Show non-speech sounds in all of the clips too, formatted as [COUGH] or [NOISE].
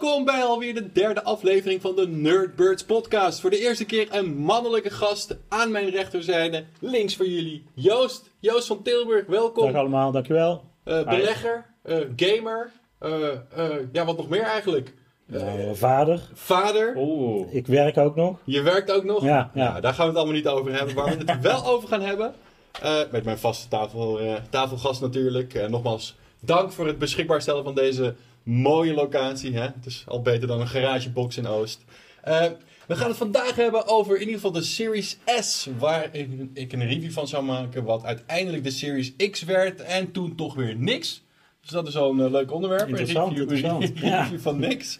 Welkom bij alweer de derde aflevering van de Nerdbirds podcast. Voor de eerste keer een mannelijke gast aan mijn rechterzijde. Links voor jullie Joost. Joost van Tilburg, welkom. Dag allemaal, dankjewel. Uh, belegger, uh, gamer, uh, ja wat nog meer eigenlijk? Nou, vader. Vader. Oeh. Ik werk ook nog. Je werkt ook nog? Ja, ja. Nou, daar gaan we het allemaal niet over hebben. Waar we het [LAUGHS] wel over gaan hebben, met mijn vaste tafel, tafelgast natuurlijk. nogmaals, dank voor het beschikbaar stellen van deze mooie locatie. Hè? Het is al beter dan een garagebox in Oost. Uh, we gaan het vandaag hebben over in ieder geval de Series S. Waar ik, een review van zou maken. Wat uiteindelijk de Series X werd. En toen toch weer niks. Dus dat is al een uh, leuk onderwerp. Interessant, een review, interessant. Een review van niks.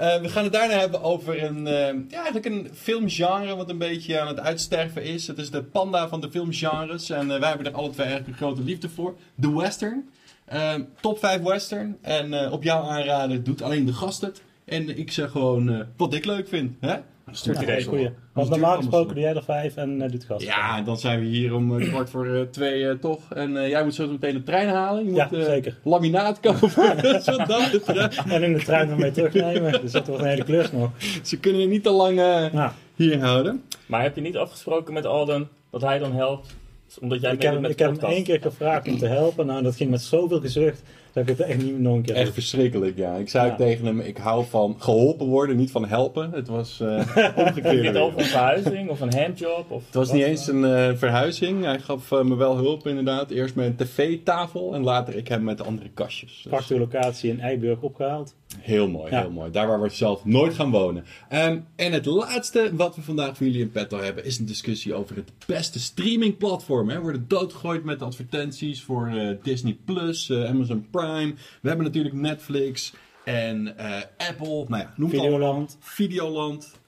Uh, we gaan het daarna hebben over een, ja, eigenlijk een filmgenre wat een beetje aan het uitsterven is. Het is de panda van de filmgenres. En wij hebben er alle twee eigenlijk een grote liefde voor. De western. Ehm, top 5 western. En uh, op jouw aanraden doet alleen de gast het. En ik zeg gewoon uh, wat ik leuk vind. Hè? Stuurt ja, goeie. Want normaal gesproken doe jij er vijf en uh, doet gast. Ja, dan zijn we hier om kwart voor twee toch. En jij moet zo meteen de trein halen. Je ja, moet zeker. laminaat kopen. [LAUGHS] [LAUGHS] en in de trein nog mee terugnemen. Dus dat wordt een hele klus nog. Ze kunnen je niet te lang ja. hier houden. Maar heb je niet afgesproken met Alden dat hij dan helpt omdat jij ik heb, hem, ik heb hem één keer gevraagd om te helpen. Nou, dat ging met zoveel gezucht dat ik het echt niet nog een keer Echt verschrikkelijk, ja. Ik zei tegen hem, ik hou van geholpen worden, niet van helpen. Het was uh, [LAUGHS] omgekeerd. Heb je over een verhuizing of een handjob? Of het was niet eens een uh, verhuizing. Hij gaf uh, me wel hulp inderdaad. Eerst met een tv-tafel en later ik hem met de andere kastjes. Dus... Prachtige locatie in Eiburg opgehaald. Heel mooi, heel mooi. Daar waar we zelf nooit gaan wonen. Um, en het laatste wat we vandaag voor jullie in petto hebben, is een discussie over het beste streamingplatform. We worden doodgegooid met advertenties voor uh, Disney Plus, uh, Amazon Prime. We hebben natuurlijk Netflix en uh, Apple. Nou ja, noem Videoland. Al. Videoland.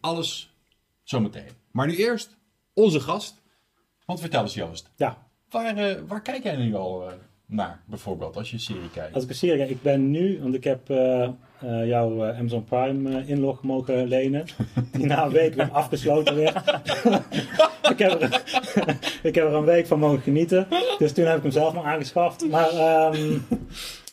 alles zometeen. Maar nu eerst onze gast. Want vertel eens Joost. Ja. Waar, waar kijk jij nu al naar, bijvoorbeeld, als je een serie kijkt? Als ik een serie kijk, ik ben nu, want ik heb uh, uh, jouw uh, Amazon Prime inlog mogen lenen, [LAUGHS] die na een week weer afgesloten werd. [LAUGHS] ik, heb er, [LAUGHS] ik heb er een week van mogen genieten, dus toen heb ik hem zelf maar aangeschaft. Maar um,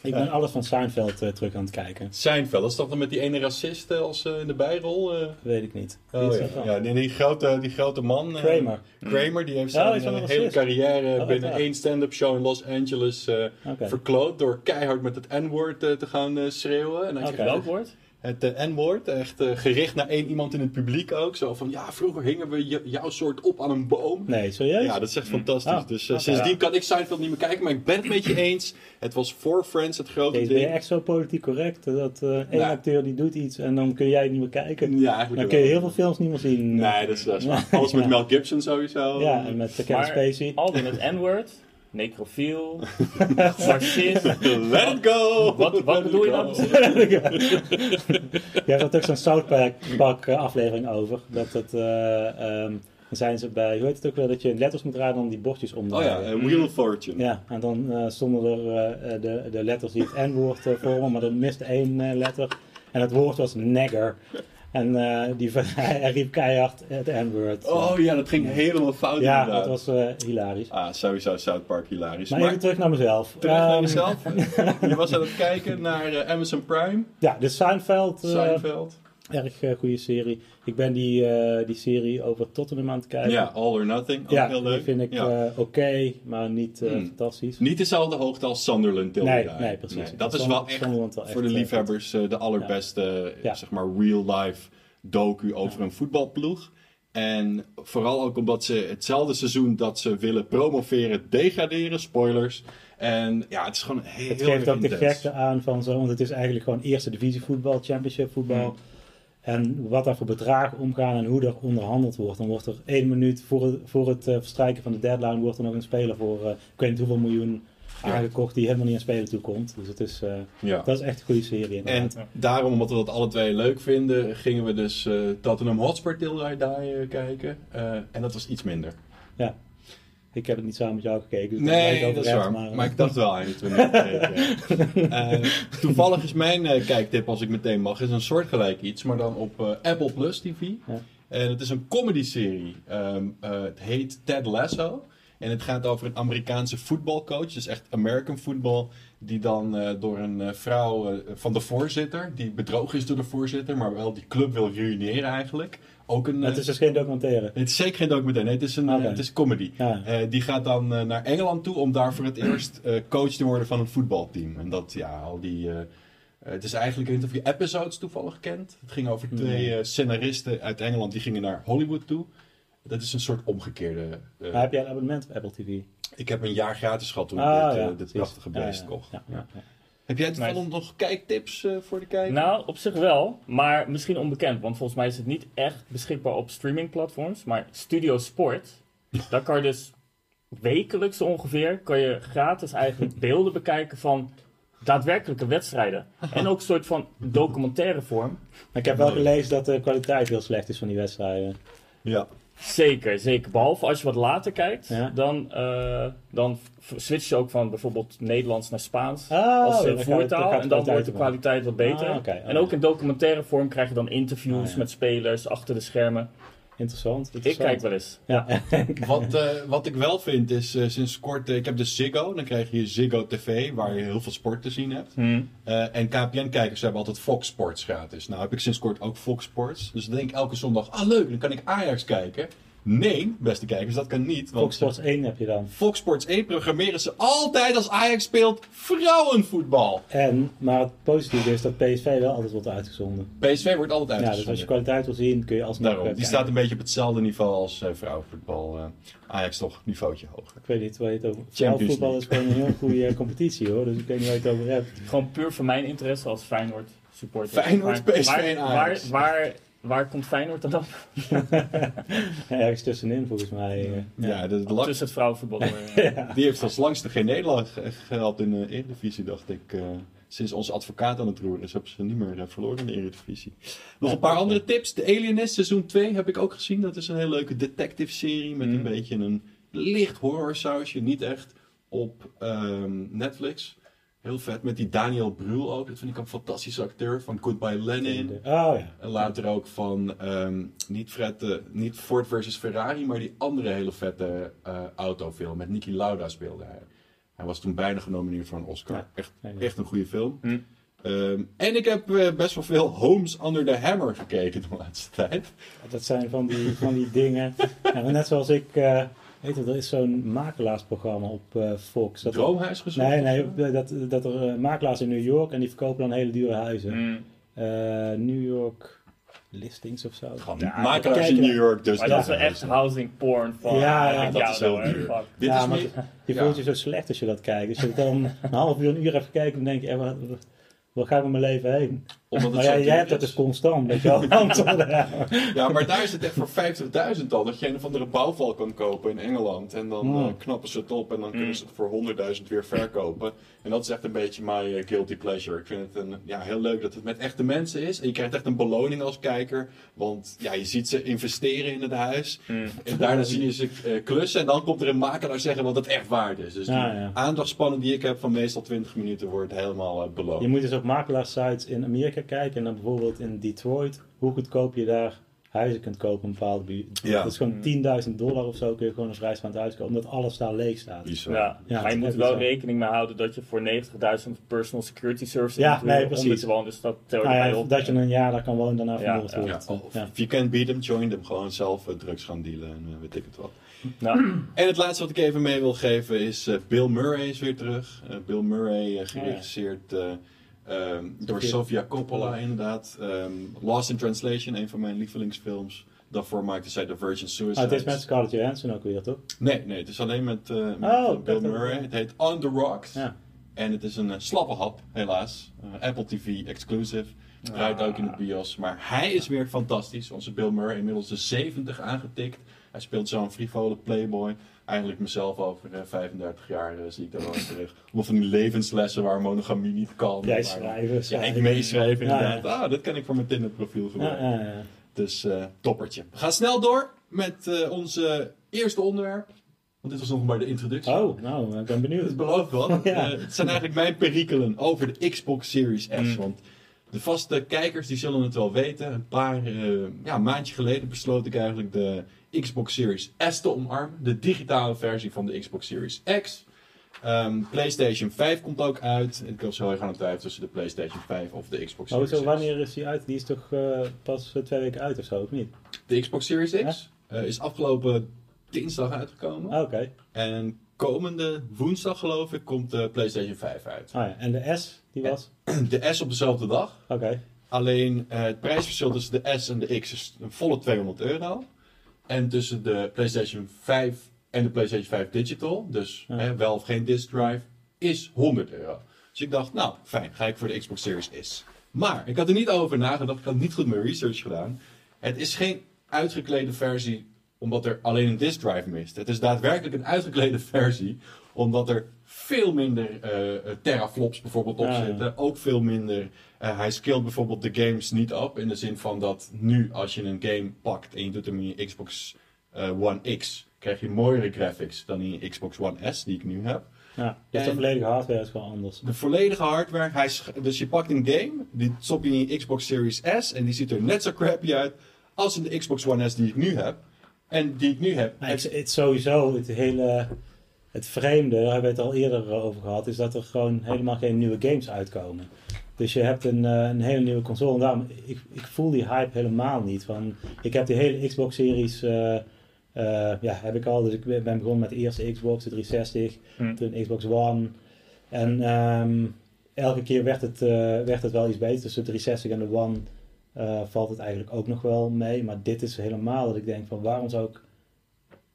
ik ben alles van Seinfeld uh, terug aan het kijken. Seinfeld, is dat dan met die ene racist als uh, in de bijrol? Uh... Weet ik niet. Oh, ja. ja die, die, grote, die grote man. Kramer. Kramer, die heeft zijn oh, hele carrière oh, binnen één stand-up show in Los Angeles okay. verkloot door keihard met het N-woord te gaan schreeuwen. En hij okay. woord? Het uh, N-woord. Echt uh, gericht naar één iemand in het publiek ook. Zo van, ja, vroeger hingen we jouw soort op aan een boom. Nee, serieus? Ja, dat is echt fantastisch. Oh, dus uh, okay, sindsdien ja. kan ik Seinfeld niet meer kijken. Maar ik ben het met je eens. Het was voor Friends het grote Deze, ding. Ben je echt zo politiek correct? Dat één nou. acteur die doet iets en dan kun jij niet meer kijken. Ja, Dan kun je heel veel films niet meer zien. Nee, dat is, dat is [LAUGHS] Alles met Mel Gibson sowieso. Ja, en met Kevin Spacey. Al in het N-word necrofiel, [LAUGHS] narcist. Let it go! Wat, wat bedoel je dan? Je hebt ook zo'n South Park aflevering over. Dat het, uh, um, dan zijn ze bij, hoe heet het ook wel, dat je letters moet raden om die bordjes om te Oh ja, uh, Wheel of Fortune. Ja, en dan uh, stonden er de, de letters die het N-woord vormen, maar er miste één letter. En het woord was nagger. En uh, die, [LAUGHS] hij riep keihard het N-word. Oh ja, dat ging helemaal fout Ja, inderdaad. dat was uh, hilarisch. Ah, sowieso South Park hilarisch. Maar, maar even terug naar mezelf. Terug um, naar mezelf. [LAUGHS] Je was aan het kijken naar uh, Amazon Prime. Ja, de Seinfeld. Seinfeld. Erg goede serie. Ik ben die, die serie over Tottenham aan het kijken. Ja, All or Nothing. Ook ja, heel leuk. die vind ik ja. oké, okay, maar niet hmm. fantastisch. Niet dezelfde hoogte als Sunderland nee, nee, precies. Nee, dat, is wel echt, wel echt voor de liefhebbers de allerbeste, zeg maar, real life docu over een voetbalploeg. En vooral ook omdat ze hetzelfde seizoen dat ze willen promoveren, degraderen, spoilers. En ja, het is gewoon heel Het geeft ook de gekte aan van zo, want het is eigenlijk gewoon eerste divisie voetbal, championship voetbal. Hmm. En wat daar voor bedragen omgaan en hoe er onderhandeld wordt. Dan wordt er één minuut voor het, voor het uh, verstrijken van de deadline wordt er nog een speler voor, uh, ik weet niet hoeveel miljoen aangekocht die helemaal niet aan spelen toe komt. Dus het is, uh, ja. dat is echt een goede serie. Inderdaad. En daarom, omdat we dat alle twee leuk vinden, gingen we dus uh, Tottenham Hotspur Till I Die kijken. En dat was iets minder. Ja. Ik heb het niet samen met jou gekeken. Dus nee, dat is waar. Maar, maar, ik dacht wel eigenlijk uh, [LAUGHS] Toevallig is mijn uh, kijktip, als ik meteen mag, is een soortgelijk iets, maar dan op uh, Apple Plus TV. Ja. En het is een comedy-serie. Um, het heet Ted Lasso. En het gaat over een Amerikaanse voetbalcoach, dus echt American football. Die dan eh, door een eh, vrouw eh, van de voorzitter, die bedrogen is door de voorzitter, maar wel die club wil ruïneren eigenlijk. Ook een, Het is dus geen documentaire. het is zeker geen documentaire, nee, het is een, het is een comedy. Ja. Die gaat dan naar Engeland toe om daar voor het [CLEARS THROAT] eerst coach te worden van een voetbalteam. En dat, ja, al die... het is eigenlijk, ik weet niet of je episodes toevallig kent. Het ging over twee eh, scenaristen uit Engeland die gingen naar Hollywood toe. Dat is een soort omgekeerde... eh, Maar heb jij een abonnement op Apple TV? ik heb een jaar gratis gehad toen Ah, ik dit, eh, ja, dit precies. prachtige beest ja, kocht. ja, Ja. ja, ja. Heb jij toevallig Nice. nog kijktips eh, voor de kijker? Nou, op zich wel, maar misschien onbekend. Want volgens mij is het niet echt beschikbaar op streamingplatforms. Maar Studio Sport, [LAUGHS] daar kan je dus wekelijks ongeveer... kan je gratis eigenlijk [LAUGHS] beelden bekijken van daadwerkelijke wedstrijden. En ook een soort van documentaire vorm. Maar ik heb wel gelezen dat de kwaliteit heel slecht is van die wedstrijden. Ja. Zeker, zeker. Behalve als je wat later kijkt, Ja. dan, eh, dan switch je ook van bijvoorbeeld Nederlands naar Spaans. Oh, als eh, dan het- voertaal. En dan wordt de kwaliteit wat beter. Ah, en ook in documentaire vorm krijg je dan interviews Ah, ja. met spelers achter de schermen. Interessant. Ik kijk wel eens. Ja. [LAUGHS] Wat, eh, wat ik wel vind is eh, sinds kort, eh, ik heb de Ziggo, dan krijg je Ziggo TV waar je heel veel sport te zien hebt. Eh, en KPN-kijkers hebben altijd Fox Sports gratis. Nou heb ik sinds kort ook Fox Sports. Dus dan denk ik elke zondag, ah leuk, dan kan ik Ajax kijken. Nee, beste kijkers, dat kan niet. Want Fox Sports 1 heb je dan. Fox Sports 1 programmeren ze altijd als Ajax speelt vrouwenvoetbal. En, maar het positieve is dat PSV wel altijd wordt uitgezonden. PSV wordt altijd Ja, dus uitgezonden. als je kwaliteit wil zien, kun je alsnog Daarom, die kijken. staat een beetje op hetzelfde niveau als eh, vrouwenvoetbal. Eh, Ajax toch een niveautje hoger. Ik weet niet waar je het over... Champions voetbal is gewoon een heel goede eh, competitie hoor, dus ik weet niet waar je het over hebt. Gewoon puur voor mijn interesse als Feyenoord supporter. Feyenoord, Maar PSV en Ajax. Waar, waar, waar komt Feyenoord dan op? [LAUGHS] Ergens tussenin volgens mij. eh, Ja, de, de lak- Tussen het vrouwenvoetbal. eh. [LAUGHS] die heeft als langste geen nederlaag ge- gehad in de Eredivisie, dacht ik. eh, sinds onze advocaat aan het roeren is, hebben ze niet meer eh, verloren in de Eredivisie. Nog een paar andere tips. De Alienist seizoen 2 heb ik ook gezien. Dat is een hele leuke detective serie met een Mm. beetje een licht horror sausje. Niet echt op ehm, Netflix. Heel vet. Met die Daniel Brühl ook. Dat vind ik een fantastische acteur van Goodbye Lenin. Oh ja. En later ook van ehm, niet, Fred, eh, niet Ford versus Ferrari, maar die andere hele vette eh, autofilm. Met Niki Lauda speelde hij. Hij was toen bijna genomineerd voor een Oscar. Ja. Echt, Ja, ja. echt een goede film. Hm. Ehm, en ik heb eh, best wel veel Homes Under the Hammer gekeken de [LAUGHS] laatste tijd. Dat zijn van die, van die dingen. Ja, net zoals ik, eh, weet je, er is zo'n makelaarsprogramma op eh, Fox. Dat Droomhuis gezocht? nee, nee, zo? dat, dat er eh, makelaars in New York en die verkopen dan hele dure huizen. Mm. Eh, New York listings of zo. Ja, makelaars in. New York, dus Maar dat is wel echt housing porn van Ja, ja, ja, dat is heel duur. Fuck. Dit ja, is maar je ja. voelt je zo slecht als je dat kijkt. Als je dan [LAUGHS] een half uur, een uur even kijkt, dan denk je, eh, wat, waar ga ik met mijn leven heen? Omdat het Maar ja, jij hebt dat dus constant, weet je wel. [LAUGHS] Antwoorden, ja. Ja, maar daar is het echt voor 50.000 al. Dat je een of andere bouwval kan kopen in Engeland. En dan Hmm. eh, knappen ze het op en dan Hmm. kunnen ze het voor 100.000 weer verkopen. En dat is echt een beetje my eh, guilty pleasure. Ik vind het een, ja, heel leuk dat het met echte mensen is. En je krijgt echt een beloning als kijker. Want ja, je ziet ze investeren in het huis. Mm. En daarna zie je ze eh, klussen. En dan komt er een makelaar zeggen wat het echt waard is. Dus die Ja, ja. aandachtspannen die ik heb van meestal 20 minuten wordt helemaal eh, beloond. Je moet dus op makelaarsites in Amerika kijken en dan bijvoorbeeld in Detroit, hoe goedkoop je daar huizen kunt kopen in een bepaalde buurt. Ja. Dat is gewoon 10.000 dollar of zo kun je gewoon een vrij van het huis kopen, omdat alles daar leeg staat. Bizar. Ja, Ja, maar je moet wel zo. rekening mee houden dat je voor 90.000 personal security services Ja, moet nee, precies. te wonen. Dus dat telt Nou ja, op. dat je een jaar daar kan wonen, daarna Ja, vermoord ja. Ja, wordt. of Ja. you can't beat them, join them. Gewoon zelf eh, drugs gaan dealen en eh, weet ik het wat. Nou, [CLEARS THROAT] En het laatste wat ik even mee wil geven is eh, Bill Murray is weer terug. Bill Murray, eh, geregisseerd eh, ehm, door Sofia- Coppola inderdaad. Ehm, Lost in Translation, een van mijn lievelingsfilms. Daarvoor maakte zij The Virgin Suicide. Ah, het is met Scarlett Johansson ook weer, toch? Nee, nee, het is alleen met, met Oh, Bill Murray. Het heet On The Rocks. Ja. En het is een eh, slappe hap, helaas. Eh, Apple TV exclusive. Draait ook in de bios. Maar hij is weer fantastisch. Onze Bill Murray, inmiddels de 70 aangetikt. Hij speelt zo'n frivole playboy. Eigenlijk mezelf over eh, 35 jaar eh, zie ik daar wel eens terug. Of van die levenslessen waar monogamie niet kan. Jij Maar- schrijven, Ja, schrijven. ik meeschrijven Ja, inderdaad. ja. Ah, dat kan ik voor mijn Tinder profiel Ja, gebruiken. ja, ja. Dus eh, toppertje. We gaan snel door met eh onze eerste onderwerp. Want dit was nog maar de introductie. Oh, nou, ik ben Het benieuwd. belooft wat. [LAUGHS] Ja. Eh, het zijn eigenlijk mijn perikelen over de Xbox Series S. Mm. Want de vaste kijkers die zullen het wel weten. Een paar eh ja, maandje geleden besloot ik eigenlijk de Xbox Series S te omarmen. De digitale versie van de Xbox Series X. Ehm, PlayStation 5 komt ook uit. Ik was heel erg aan het twijfelen tussen de PlayStation 5 of de Xbox Series X. wanneer is die uit? Die is toch eh, pas eh, twee weken uit of zo, of niet? De Xbox Series X is afgelopen dinsdag uitgekomen. Ah, Oké. En komende woensdag, geloof ik, komt de PlayStation 5 uit. Ah ja, en de S, die was? De S op dezelfde dag. Oké. Alleen eh, het prijsverschil tussen de S en de X is een volle 200 euro. En tussen de PlayStation 5 en de PlayStation 5 Digital, dus Ja. hè, wel of geen disk drive, is 100 euro. Dus ik dacht, nou fijn, ga ik voor de Xbox Series S. Maar ik had er niet over nagedacht, ik had niet goed mijn research gedaan. Het is geen uitgeklede versie omdat er alleen een disk drive mist. Het is daadwerkelijk een uitgeklede [LAUGHS] versie omdat er veel minder eh, teraflops bijvoorbeeld op Ja, ja. zitten. Ook veel minder. eh, hij scaled bijvoorbeeld de games niet op. In de zin van dat nu als je een game pakt en je doet hem in je Xbox One X, krijg je mooiere graphics dan in je Xbox One S die ik nu heb. Ja, dus de En- volledige hardware is gewoon anders. De volledige hardware. Hij dus je pakt een game, die stop je in je Xbox Series S en die ziet er net zo crappy uit als in de Xbox One S die ik nu heb. En die ik nu heb. Maar het sowieso, het hele, het vreemde, daar hebben we het al eerder over gehad, is dat er gewoon helemaal geen nieuwe games uitkomen. Dus je hebt een, eh, een hele nieuwe console en daarom, ik, ik voel die hype helemaal niet. Van, ik heb die hele Xbox series, eh, eh, ja, heb ik al, dus ik ben begonnen met de eerste Xbox, de 360, Hm. toen Xbox One. En ehm, elke keer werd het, eh, werd het wel iets beter. Tussen de 360 en de One eh, valt het eigenlijk ook nog wel mee. Maar dit is helemaal dat ik denk van waarom zou ik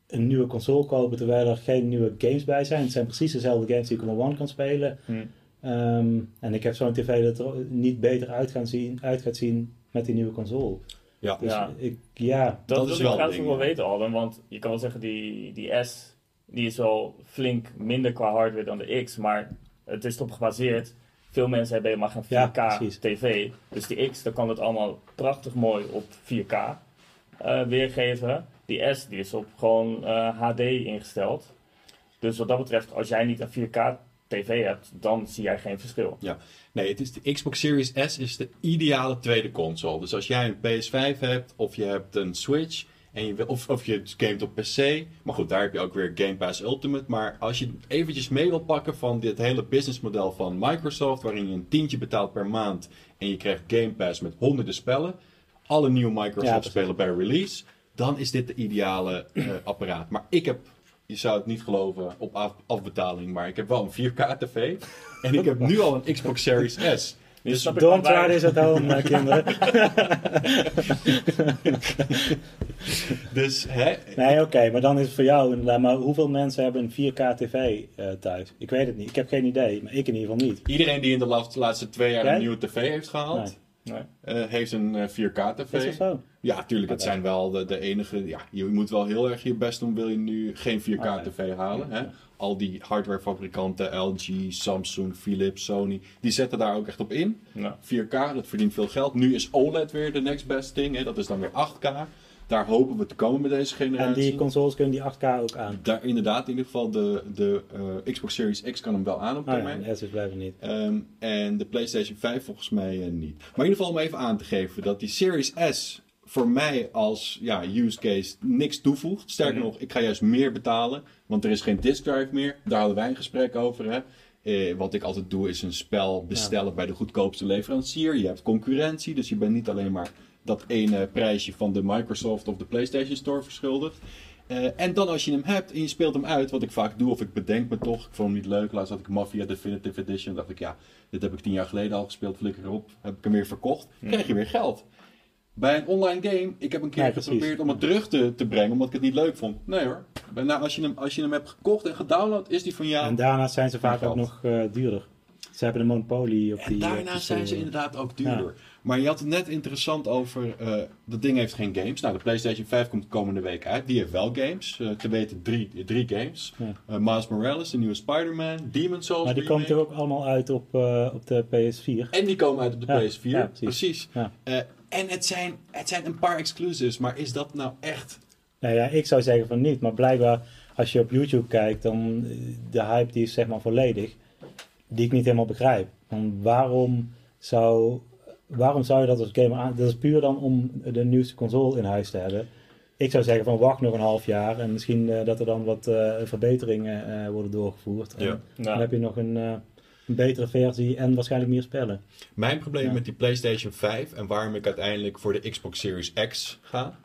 een nieuwe console kopen terwijl er geen nieuwe games bij zijn. Het zijn precies dezelfde games die ik op mijn One kan spelen. Hm. Ehm, en ik heb zo'n tv dat er niet beter uit, gaan zien, uit gaat zien met die nieuwe console. Ja. Dus Ja. ik, ja, Dat, Dat wil is ik wel nog wel weten, Alden. Want je kan wel zeggen, die, die S die is wel flink minder qua hardware dan de X. Maar het is erop gebaseerd. Veel mensen hebben helemaal geen 4K Ja, precies. tv. Dus die X, dan kan het allemaal prachtig mooi op 4K eh, weergeven. Die S, die is op gewoon eh, HD ingesteld. Dus wat dat betreft, als jij niet een 4K tv hebt, dan zie jij geen verschil. Nee, het is de Xbox Series S is de ideale tweede console. Dus als jij een PS5 hebt of je hebt een Switch en je of, of je gamet op PC, maar goed, daar heb je ook weer Game Pass Ultimate. Maar als je eventjes mee wil pakken van dit hele businessmodel van Microsoft, waarin je een tientje betaalt per maand en je krijgt Game Pass met honderden spellen, alle nieuwe Ja, Microsoft precies. spelen bij release, dan is dit de ideale eh, [CLEARS THROAT] apparaat. Maar ik heb je zou het niet geloven op af- afbetaling, maar ik heb wel een 4K tv. En ik heb nu al een Xbox Series S. Dus snap ik don't try this at home, eh, kinderen. [LAUGHS] Dus hè, Nee, oké, maar dan is het voor jou inderdaad. Maar hoeveel mensen hebben een 4K tv eh, thuis? Ik weet het niet. Ik heb geen idee, maar ik in ieder geval niet. iedereen die in de laatste, laatste twee jaar een nieuwe tv heeft gehaald, Nee. Eh, heeft een eh, 4K Is tv. dat zo? Ja, tuurlijk, het Oké. zijn wel de, de enige. Ja, je moet wel heel erg je best doen, wil je nu geen 4K Oké. tv halen. Hè? Al die hardwarefabrikanten, LG, Samsung, Philips, Sony, die zetten daar ook echt op in. Nou, 4K, dat verdient veel geld. Nu is OLED weer de next best thing. Hè? Dat is dan weer 8K. Daar hopen we te komen met deze En generatie. die consoles kunnen die 8K ook aan. Daar inderdaad, in ieder geval de, de eh, Xbox Series X kan hem wel aan op Ah ja, termijn. de blijven niet. Ehm, en de PlayStation 5 volgens mij eh, niet. Maar in ieder geval om even aan te geven dat die Series S voor mij als ja, use case niks toevoegt. Sterker Mhm. nog, ik ga juist meer betalen, want er is geen disk drive meer. Daar hadden wij een gesprek over. Hè. Eh, wat ik altijd doe is een spel bestellen bij de goedkoopste leverancier. Je hebt concurrentie, dus je bent niet alleen maar dat ene prijsje van de Microsoft of de PlayStation Store verschuldigd. Eh, en dan als je hem hebt en je speelt hem uit, wat ik vaak doe, of ik bedenk me toch, ik vond hem niet leuk. Laatst had ik Mafia Definitive Edition, dacht ik, ja, dit heb ik tien jaar geleden al gespeeld, flikker erop, heb ik hem weer verkocht, krijg je weer geld. Bij een online game, ik heb een keer Ja, geprobeerd om het terug te, te brengen, omdat ik het niet leuk vond. Nee hoor, nou, als, je hem, als je hem hebt gekocht en gedownload, is die van jou. En daarna zijn ze vaak geld. ook nog eh, duurder. Ze hebben een monopolie op En die. eh, daarna die zijn ze inderdaad ook duurder. Maar je had het net interessant over, eh, dat ding heeft geen games. Nou, de PlayStation 5 komt komende week uit. Die heeft wel games. Eh, te weten drie, drie games. Ja. Eh, Miles Morales, de nieuwe Spider-Man, Demon's Souls Maar die komt er ook allemaal uit op, op de PS4. En die komen uit op de Ja, PS4. ja, precies. en het zijn, het zijn een paar exclusives. Maar is dat nou echt... Nou ja, ik zou zeggen van niet. Maar blijkbaar, als je op YouTube kijkt, dan de hype die is zeg maar volledig. Die ik niet helemaal begrijp. Van waarom zou, waarom zou je dat als gamer aan... Dat is puur dan om de nieuwste console in huis te hebben. ik zou zeggen van wacht nog een half jaar en misschien eh, dat er dan wat eh, verbeteringen eh, worden doorgevoerd. En Ja. Dan heb je nog een, eh, een betere versie en waarschijnlijk meer spellen. Mijn probleem Ja. met die PlayStation 5 en waarom ik uiteindelijk voor de Xbox Series X ga,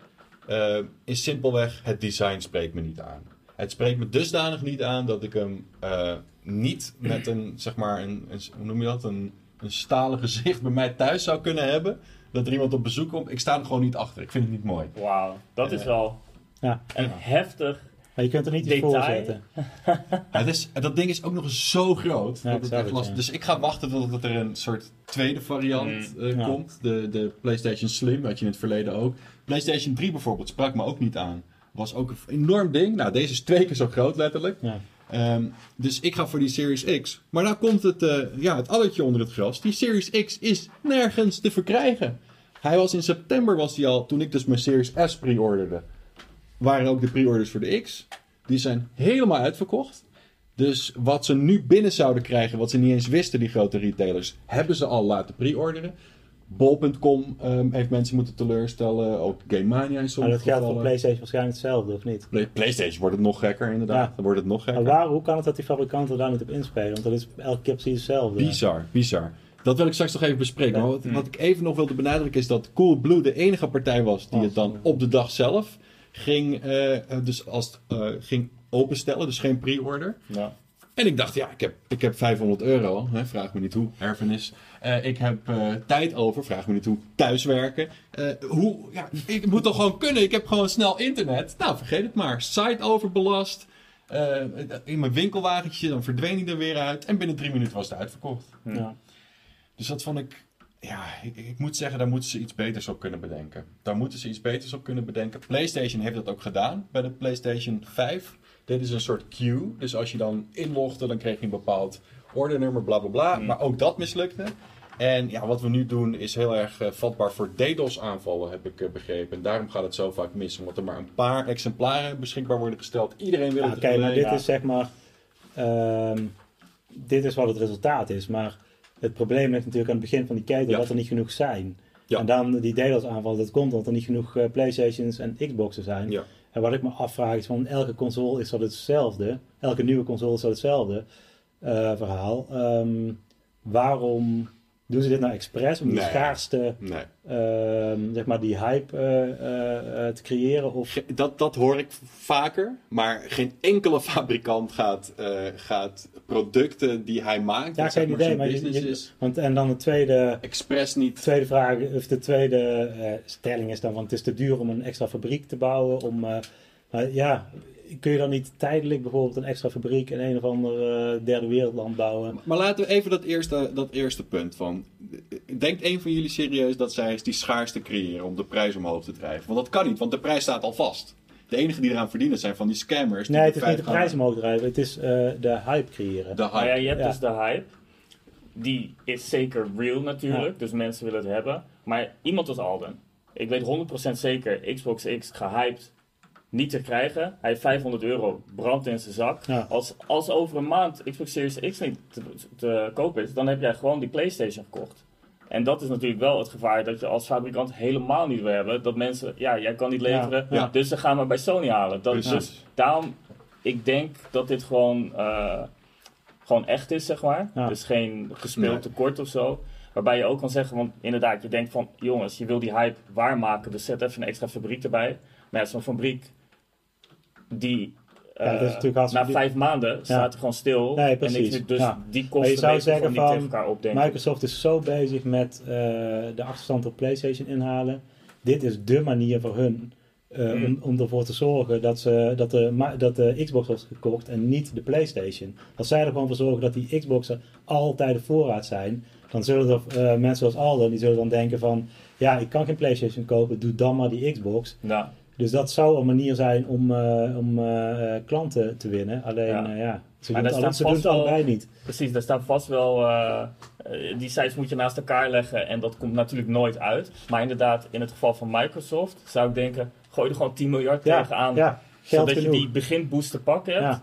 eh, is simpelweg het design spreekt me niet aan. Het spreekt me dusdanig niet aan dat ik hem eh, niet met een, zeg maar, een, een- hoe noem je dat, een, een stalen gezicht bij mij thuis zou kunnen hebben. Dat er iemand op bezoek komt. Ik sta er gewoon niet achter. Ik vind het niet mooi. Wauw, dat is Ja. wel Ja. een heftig. Maar je kunt er niet iets voor Detail. zetten. [LAUGHS] Het is, dat ding is ook nog eens zo groot. Ja, dat het ja. Dus ik ga wachten tot er een soort tweede variant eh, Ja. komt. De, de PlayStation Slim, had je in het verleden ook. PlayStation 3 bijvoorbeeld sprak me ook niet aan. Was ook een enorm ding. Nou, deze is twee keer zo groot letterlijk. Ehm, dus ik ga voor die Series X. Maar nou komt het, eh, ja, het addertje onder het gras. Die Series X is nergens te verkrijgen. Hij was in september, was hij al, toen ik dus mijn Series S pre-orderde, waren ook de pre-orders voor de X. Die zijn helemaal uitverkocht. Dus wat ze nu binnen zouden krijgen, wat ze niet eens wisten, die grote retailers, hebben ze al laten pre-orderen. Bol.com ehm, heeft mensen moeten teleurstellen. Ook Game Mania in Maar sommige dat geldt voor. PlayStation waarschijnlijk hetzelfde, of niet? Play- PlayStation wordt het nog gekker, inderdaad. Ja. Dan wordt het nog gekker. Maar waar, hoe kan het dat die fabrikanten daar niet op inspelen? Want dat is elke keer precies hetzelfde. Bizar, bizar. Dat wil ik straks nog even bespreken. Ja. Maar wat, wat ik even nog wilde benadrukken is dat Coolblue de enige partij was die Oh, het dan sorry. op de dag zelf ging, eh, dus als, eh, ging openstellen. Dus geen pre-order. Ja. En ik dacht, ja, ik heb, ik heb 500 euro. Hè, vraag me niet hoe. Erfenis. Eh, ik heb eh, tijd over. Vraag me niet hoe. Thuiswerken. Eh, hoe, ja, ik moet toch gewoon kunnen. Ik heb gewoon snel internet. Nou, vergeet het maar. Site overbelast. Eh, in mijn winkelwagentje. Dan verdween hij er weer uit. En binnen drie minuten was het uitverkocht. Ja. Dus dat vond ik. Ja, ik, ik moet zeggen, daar moeten ze iets beters op kunnen bedenken. Daar moeten ze iets beters op kunnen bedenken. PlayStation heeft dat ook gedaan bij de PlayStation 5. Dit is een soort queue. Dus als je dan inlogde, dan kreeg je een bepaald ordernummer, bla bla bla. Mm. Maar ook dat mislukte. En ja, wat we nu doen is heel erg eh, vatbaar voor DDoS-aanvallen, heb ik eh, begrepen. En daarom gaat het zo vaak mis, omdat er maar een paar exemplaren beschikbaar worden gesteld. Iedereen wil Ja, het Oké, maar dit is zeg maar. ehm, dit is wat het resultaat is. Maar het probleem ligt natuurlijk aan het begin van die keten Ja. dat er niet genoeg zijn. Ja. En dan die DDoS aanval, dat komt omdat er niet genoeg eh, Playstations en Xboxen zijn. En wat ik me afvraag is van elke console is dat hetzelfde. Elke nieuwe console is dat hetzelfde eh, verhaal. Ehm, waarom doen ze dit nou expres om die Nee. schaarste, Nee. ehm, zeg maar die hype eh, eh, te creëren? Of Dat, dat hoor ik vaker, maar geen enkele [LAUGHS] fabrikant gaat, gaat producten die hij maakt, Ja, geen idee, maar je- je- Want, en dan de tweede, expres niet. tweede vraag, of de tweede eh, stelling is dan, want het is te duur om een extra fabriek te bouwen. Om, eh, maar ja, kun je dan niet tijdelijk bijvoorbeeld een extra fabriek in een of ander eh, derde wereldland bouwen? Maar laten we even dat eerste, dat eerste punt van. Denkt een van jullie serieus dat zij eens die schaarste creëren om de prijs omhoog te drijven? Want dat kan niet, want de prijs staat al vast. De enige die eraan verdienen zijn van die scammers. Die Nee, het is niet de prijs omhoog drijven, het is eh, de hype creëren. De hype. Maar ja, je hebt Ja. dus de hype. Die is zeker real natuurlijk, dus mensen willen het hebben. Maar iemand als Alden, ik weet 100% zeker, Xbox X gehyped niet te krijgen. Hij heeft 500 euro, brandt in zijn zak. Ja. Als, als over een maand Xbox Series X niet te, te koop is, dan heb jij gewoon die PlayStation gekocht. En dat is natuurlijk wel het gevaar dat je als fabrikant helemaal niet wil hebben. Dat mensen, ja, jij kan niet leveren, Ja. dus ze gaan maar bij Sony halen. Dat, Precies. dus daarom, ik denk dat dit gewoon, eh, gewoon echt is, zeg maar. Ja. Dus geen gespeeld Nee. tekort of zo. Waarbij je ook kan zeggen, want inderdaad, je denkt van, jongens, je wil die hype waarmaken, dus zet even een extra fabriek erbij. Maar ja, zo'n fabriek, die Ja, dat is eh, natuurlijk na vijf maanden staat er gewoon stil. Nee, en niks meer, dus die Maar kosten je zou zeggen van, tegen elkaar op, denk ik. Microsoft is zo bezig met eh, de achterstand op PlayStation inhalen. Dit is dé manier voor hun eh, Hmm. om, om ervoor te zorgen dat, ze, dat, de, dat de Xbox wordt gekocht en niet de PlayStation. Als zij er gewoon voor zorgen dat die Xboxen altijd op voorraad zijn, dan zullen er mensen zoals Aldo, die zullen dan denken van, ja, ik kan geen PlayStation kopen, doe dan maar die Xbox. Ja. Dus dat zou een manier zijn om, eh, om eh, eh, klanten te winnen. Alleen, Ja. ze doen, daar het, ze doen allebei niet. Precies, daar staat vast wel. die sites moet je naast elkaar leggen en dat komt natuurlijk nooit uit. Maar inderdaad, in het geval van Microsoft zou ik denken: gooi er gewoon 10 miljard Ja, tegenaan. ja, geld zodat je die beginboost te pakken hebt.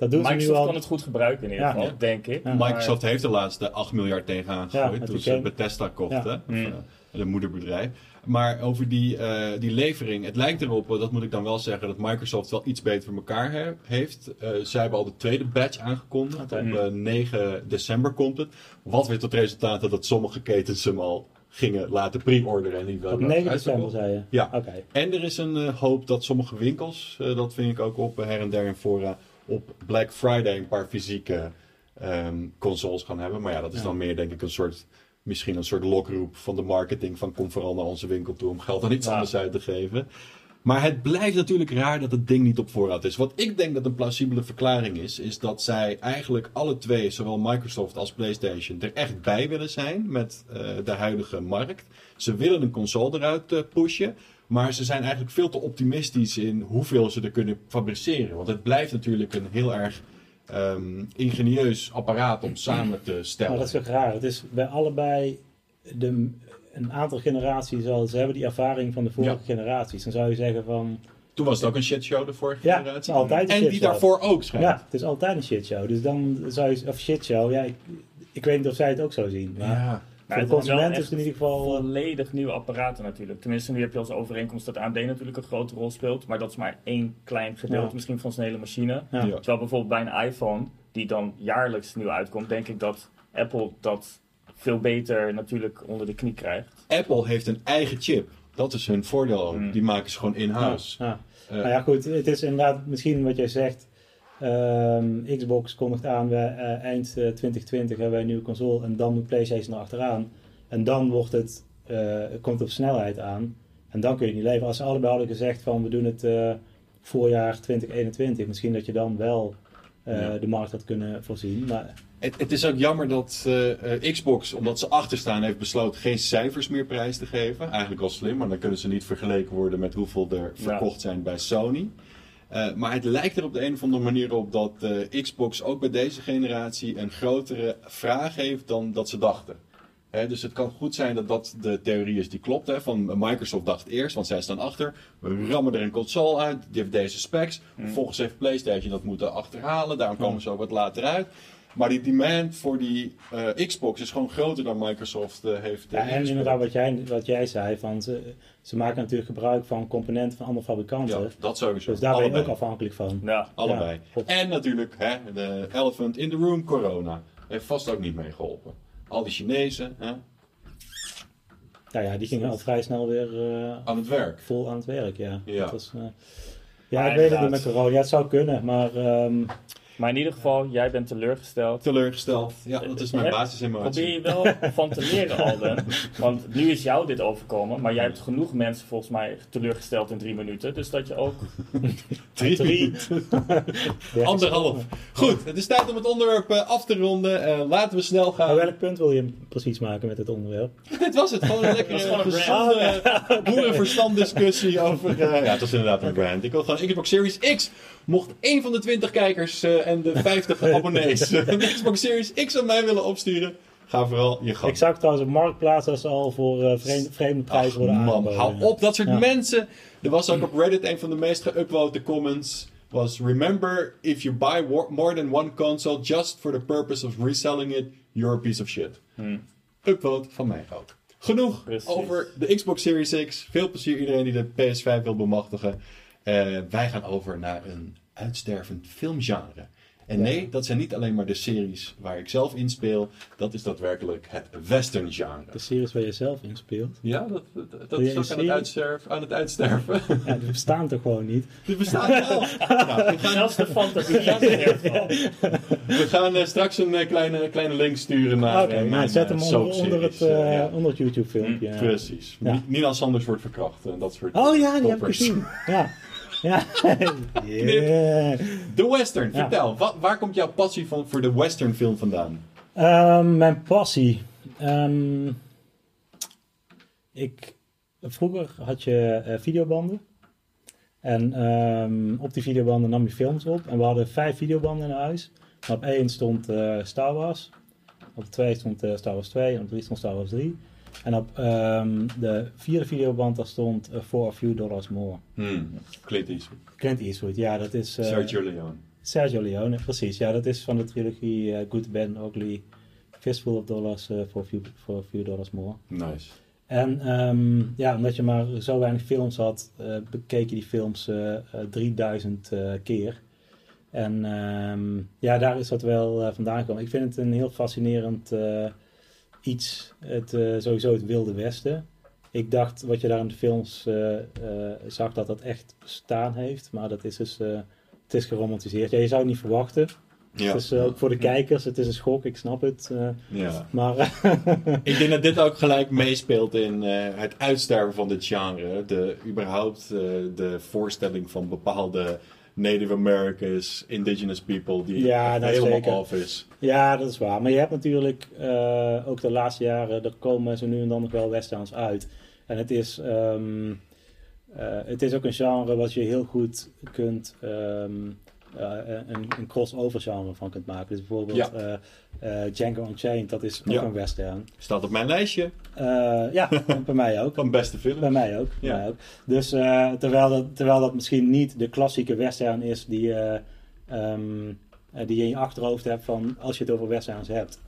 Ja. Dat doen ze nu Microsoft al. kan het goed gebruiken in ieder Ja. geval, Ja. denk ik. Ja. Microsoft heeft de 8 miljard tegenaan Ja, gegooid met toen ze. Bethesda kochten, Ja. of, Hmm. eh, het moederbedrijf. Maar over die, eh, die levering, het lijkt erop, dat moet ik dan wel zeggen, dat Microsoft wel iets beter voor elkaar he- heeft. Eh, zij hebben al de tweede batch aangekondigd. Op eh, 9 december komt het. Wat weer tot resultaat had dat sommige ketens hem al gingen laten pre-orderen. En die wel Op 9 uitverkocht. december zei je? Ja. Oké. En er is een hoop dat sommige winkels, eh, dat vind ik ook op her en der in fora, op Black Friday een paar fysieke ehm, consoles gaan hebben. Maar ja, dat is Ja. dan meer denk ik een soort, misschien een soort lokroep van de marketing van kom vooral naar onze winkel toe om geld aan iets Ja. anders uit te geven. Maar het blijft natuurlijk raar dat het ding niet op voorraad is. Wat ik denk dat een plausibele verklaring is, is dat zij eigenlijk alle twee, zowel Microsoft als PlayStation, er echt bij willen zijn met eh, de huidige markt. Ze willen een console eruit eh, pushen, maar ze zijn eigenlijk veel te optimistisch in hoeveel ze er kunnen fabriceren. Want het blijft natuurlijk een heel erg ehm, ingenieus apparaat om samen te stellen. Maar dat is ook raar. Het is bij allebei de, een aantal generaties al. Ze hebben die ervaring van de vorige Ja. generaties. Dan zou je zeggen van. Toen was het ook een shitshow de vorige Ja, generatie. altijd een en die daarvoor ook schijnt. Ja, het is altijd een shitshow. Dus dan zou je. Of shitshow. Ja, ik, ik weet niet of zij het ook zo zien. Maar Ja. Voor de het is consument het in ieder geval. eh, volledig nieuwe apparaten natuurlijk. Tenminste, nu heb je als overeenkomst dat AMD natuurlijk een grote rol speelt. Maar dat is maar één klein gedeelte Ja. misschien van zijn hele machine. ja. Ja. Terwijl bijvoorbeeld bij een iPhone, die dan jaarlijks nieuw uitkomt, denk ik dat Apple dat veel beter natuurlijk onder de knie krijgt. Apple heeft een eigen chip. Dat is hun voordeel ook. Hmm. Die maken ze gewoon in-house. Ja. Eh, Nou ja, goed. Het is inderdaad misschien wat jij zegt. Ehm, Xbox kondigt aan, we, eh, eind eh, 2020 hebben wij een nieuwe console en dan moet PlayStation erachteraan. En dan wordt het, eh, komt het op snelheid aan. En dan kun je het niet leveren. Als ze allebei hadden gezegd van we doen het eh, voorjaar 2021, misschien dat je dan wel eh, Ja. de markt had kunnen voorzien. Maar Het, het is ook jammer dat eh, eh, Xbox, omdat ze achterstaan, heeft besloten geen cijfers meer prijs te geven. Eigenlijk wel slim, maar dan kunnen ze niet vergeleken worden met hoeveel er verkocht zijn bij Sony. Eh, maar het lijkt er op de een of andere manier op dat eh, Xbox ook bij deze generatie een grotere vraag heeft dan dat ze dachten. Dus het kan goed zijn dat dat de theorie is die klopt. Hè, van Microsoft dacht eerst, want zij staan achter. We rammen er een console uit, die heeft deze specs. Vervolgens heeft PlayStation dat moeten achterhalen. Daarom komen ze ook wat later uit. Maar die demand voor die eh, Xbox is gewoon groter dan Microsoft eh, heeft. eh, ja, en inderdaad wat jij, wat jij zei, van ze, ze maken natuurlijk gebruik van componenten van andere fabrikanten. Ja, dat sowieso. dus daar ben je ook afhankelijk van. Ja, Allebei. Ja, en natuurlijk hè, de elephant in the room, corona. Heeft vast ook niet meegeholpen. Al die Chinezen hè, Ja, ja, die gingen al vrij snel weer eh, aan het werk. vol aan het werk, ja. Ja. Dat was, eh, ja, Maar ik weet het niet met corona. Ja, het zou kunnen, maar ehm, Maar in ieder geval, jij bent teleurgesteld. Teleurgesteld. Ja, dat is mijn Heb- basisemotie. Probeer je wel van te leren, [LAUGHS] Alden. Want nu is jou dit overkomen, maar jij hebt genoeg mensen volgens mij teleurgesteld in drie minuten. Dus dat je ook [LAUGHS] Drie. drie. [LAUGHS] Anderhalf. Goed, het is tijd om het onderwerp eh, af te ronden. Eh, laten we snel gaan. Maar welk punt wil je precies maken met het onderwerp? Dit was het. Gewoon een lekkere Dat is gewoon een gezonde boerenverstand discussie over... eh, ja, het was inderdaad een brand. Ik wil gewoon Xbox Series X. Mocht één van de 20 kijkers eh, en de 50 [LAUGHS] abonnees een [LAUGHS] Xbox Series X aan mij willen opsturen, ga vooral je gang. Ik zag trouwens op Marktplaats al voor eh, vreemde, vreemde prijzen worden aangeboden. hou op. Dat soort Ja. mensen. Er was ook op Reddit een van de meest geüpvote comments. Was remember if you buy more than one console just for the purpose of reselling it, you're a piece of shit. Hmm. Upvote van mij ook. Genoeg Precies. over de Xbox Series X. Veel plezier iedereen die de PS5 wil bemachtigen. Eh, wij gaan over naar een uitstervend filmgenre. En nee, dat zijn niet alleen maar de series waar ik zelf in speel. Dat is daadwerkelijk het western genre. De series waar je zelf in speelt. Ja, dat, dat, dat is ook aan het, uitsterven, aan het uitsterven. [LAUGHS] Ja, die bestaan toch gewoon niet? Die bestaan wel. [LAUGHS] Nou, we gaan, Zelfs de fantasie is ervan. we gaan eh, straks een eh, kleine, kleine link sturen naar Oké, eh, nou, mijn, zet hem onder, het, ja. onder het YouTube filmpje. ja. Precies. Ja. Ni- Nina Sanders wordt verkracht en dat soort Oh ja, die heb ik gezien. Ja. [LAUGHS] [LAUGHS] Ja. Yeah. De western, vertel. Wa- waar komt jouw passie van, voor de western film vandaan? Ehm, mijn passie. Ehm, ik, vroeger had je eh, videobanden. En ehm, op die videobanden nam je films op. En we hadden vijf videobanden in huis. En op één stond eh, Star Wars. Op twee stond eh, Star Wars 2. En op drie stond Star Wars 3. En op ehm, de vierde videoband daar stond eh, For a Few Dollars More. Hmm. Clint Eastwood. Clint Eastwood, ja, dat is... eh, Sergio Leone. Sergio Leone, precies. Ja, dat is van de trilogie eh, Good, Bad and Ugly. Fistful of Dollars for, a few, for a few Dollars More. Nice. En ehm, ja, omdat je maar zo weinig films had, bekeek je die films eh, eh, 3000 eh, keer. En ehm, ja, daar is dat wel vandaan gekomen. Ik vind het een heel fascinerend iets, het, eh, sowieso het Wilde Westen. Ik dacht, wat je daar in de films eh, eh, zag, dat dat echt bestaan heeft. Maar dat is dus, het is geromantiseerd. Ja, je zou het niet verwachten. Ja. Het is ook voor de kijkers, het is een schok, ik snap het. ja. maar [LAUGHS] Ik denk dat dit ook gelijk meespeelt in het uitsterven van dit genre. De, überhaupt de voorstelling van bepaalde Native Americans, indigenous people, die Ja, dat helemaal zeker. off is. Ja, dat is waar. Maar je hebt natuurlijk eh, ook de laatste jaren, er komen ze nu en dan nog wel westerns uit. En het is, ehm, eh, het is ook een genre wat je heel goed kunt, ehm, eh, een, een crossover genre van kunt maken. Dus bijvoorbeeld eh, eh, Django Unchained, dat is ook een western. Staat op mijn lijstje Eh, ja, [LAUGHS] bij mij ook. van beste films. Bij mij ook. bij Ja. mij ook. Dus eh, terwijl, dat, terwijl dat misschien niet de klassieke western is die, ehm, eh, die je in je achterhoofd hebt van als je het over westerns hebt.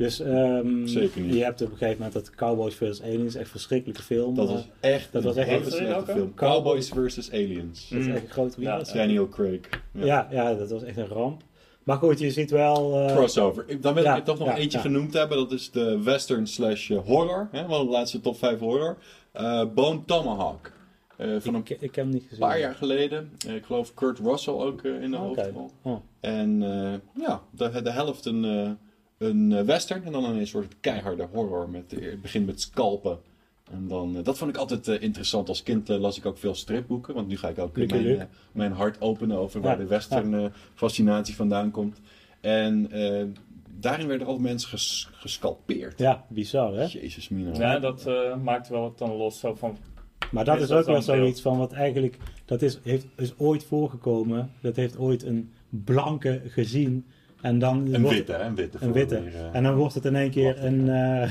Dus ehm, Zeker niet. je hebt op een gegeven moment dat Cowboys vs. Aliens, echt een verschrikkelijke film. Dat Eh, was echt Dat was een echt- er slechte film. Cowboys vs. Aliens. dat is Mm. echt een grote Ja. Daniel Craig. Ja. Ja, dat was echt een ramp. Maar goed, je ziet wel... eh, Crossover. Dan wil ja, ik toch nog ja, eentje ja. genoemd hebben. Dat is de western slash eh, horror. Hè? Wel de laatste top 5 horror. Eh, Bone Tomahawk. Eh, van een ik, ik heb hem niet gezien. paar jaar geleden. Eh, ik geloof Kurt Russell ook eh, in de hoofdrol. Oh. En eh, ja, de, de helft een, eh, een eh, western. En dan een soort keiharde horror. Met, het begint met scalpen. En dan, eh, dat vond ik altijd eh, interessant. Als kind las ik ook veel stripboeken. Want nu ga ik ook Lucky mijn, mijn hart openen over waar de western eh, fascinatie vandaan komt. En eh, daarin werden altijd mensen ges- gescalpeerd. Ja, bizar hè? Jezus mina. Ja, dat eh, maakt wel wat dan los. Zo van, Maar dat Is is, dat ook wel zoiets van wat eigenlijk, dat is, heeft, is ooit voorgekomen. Dat heeft ooit een blanke gezien. En dan Een wordt- witte, hè? Een witte. Een voor witte. weer, eh, En dan wordt het in één keer een, eh,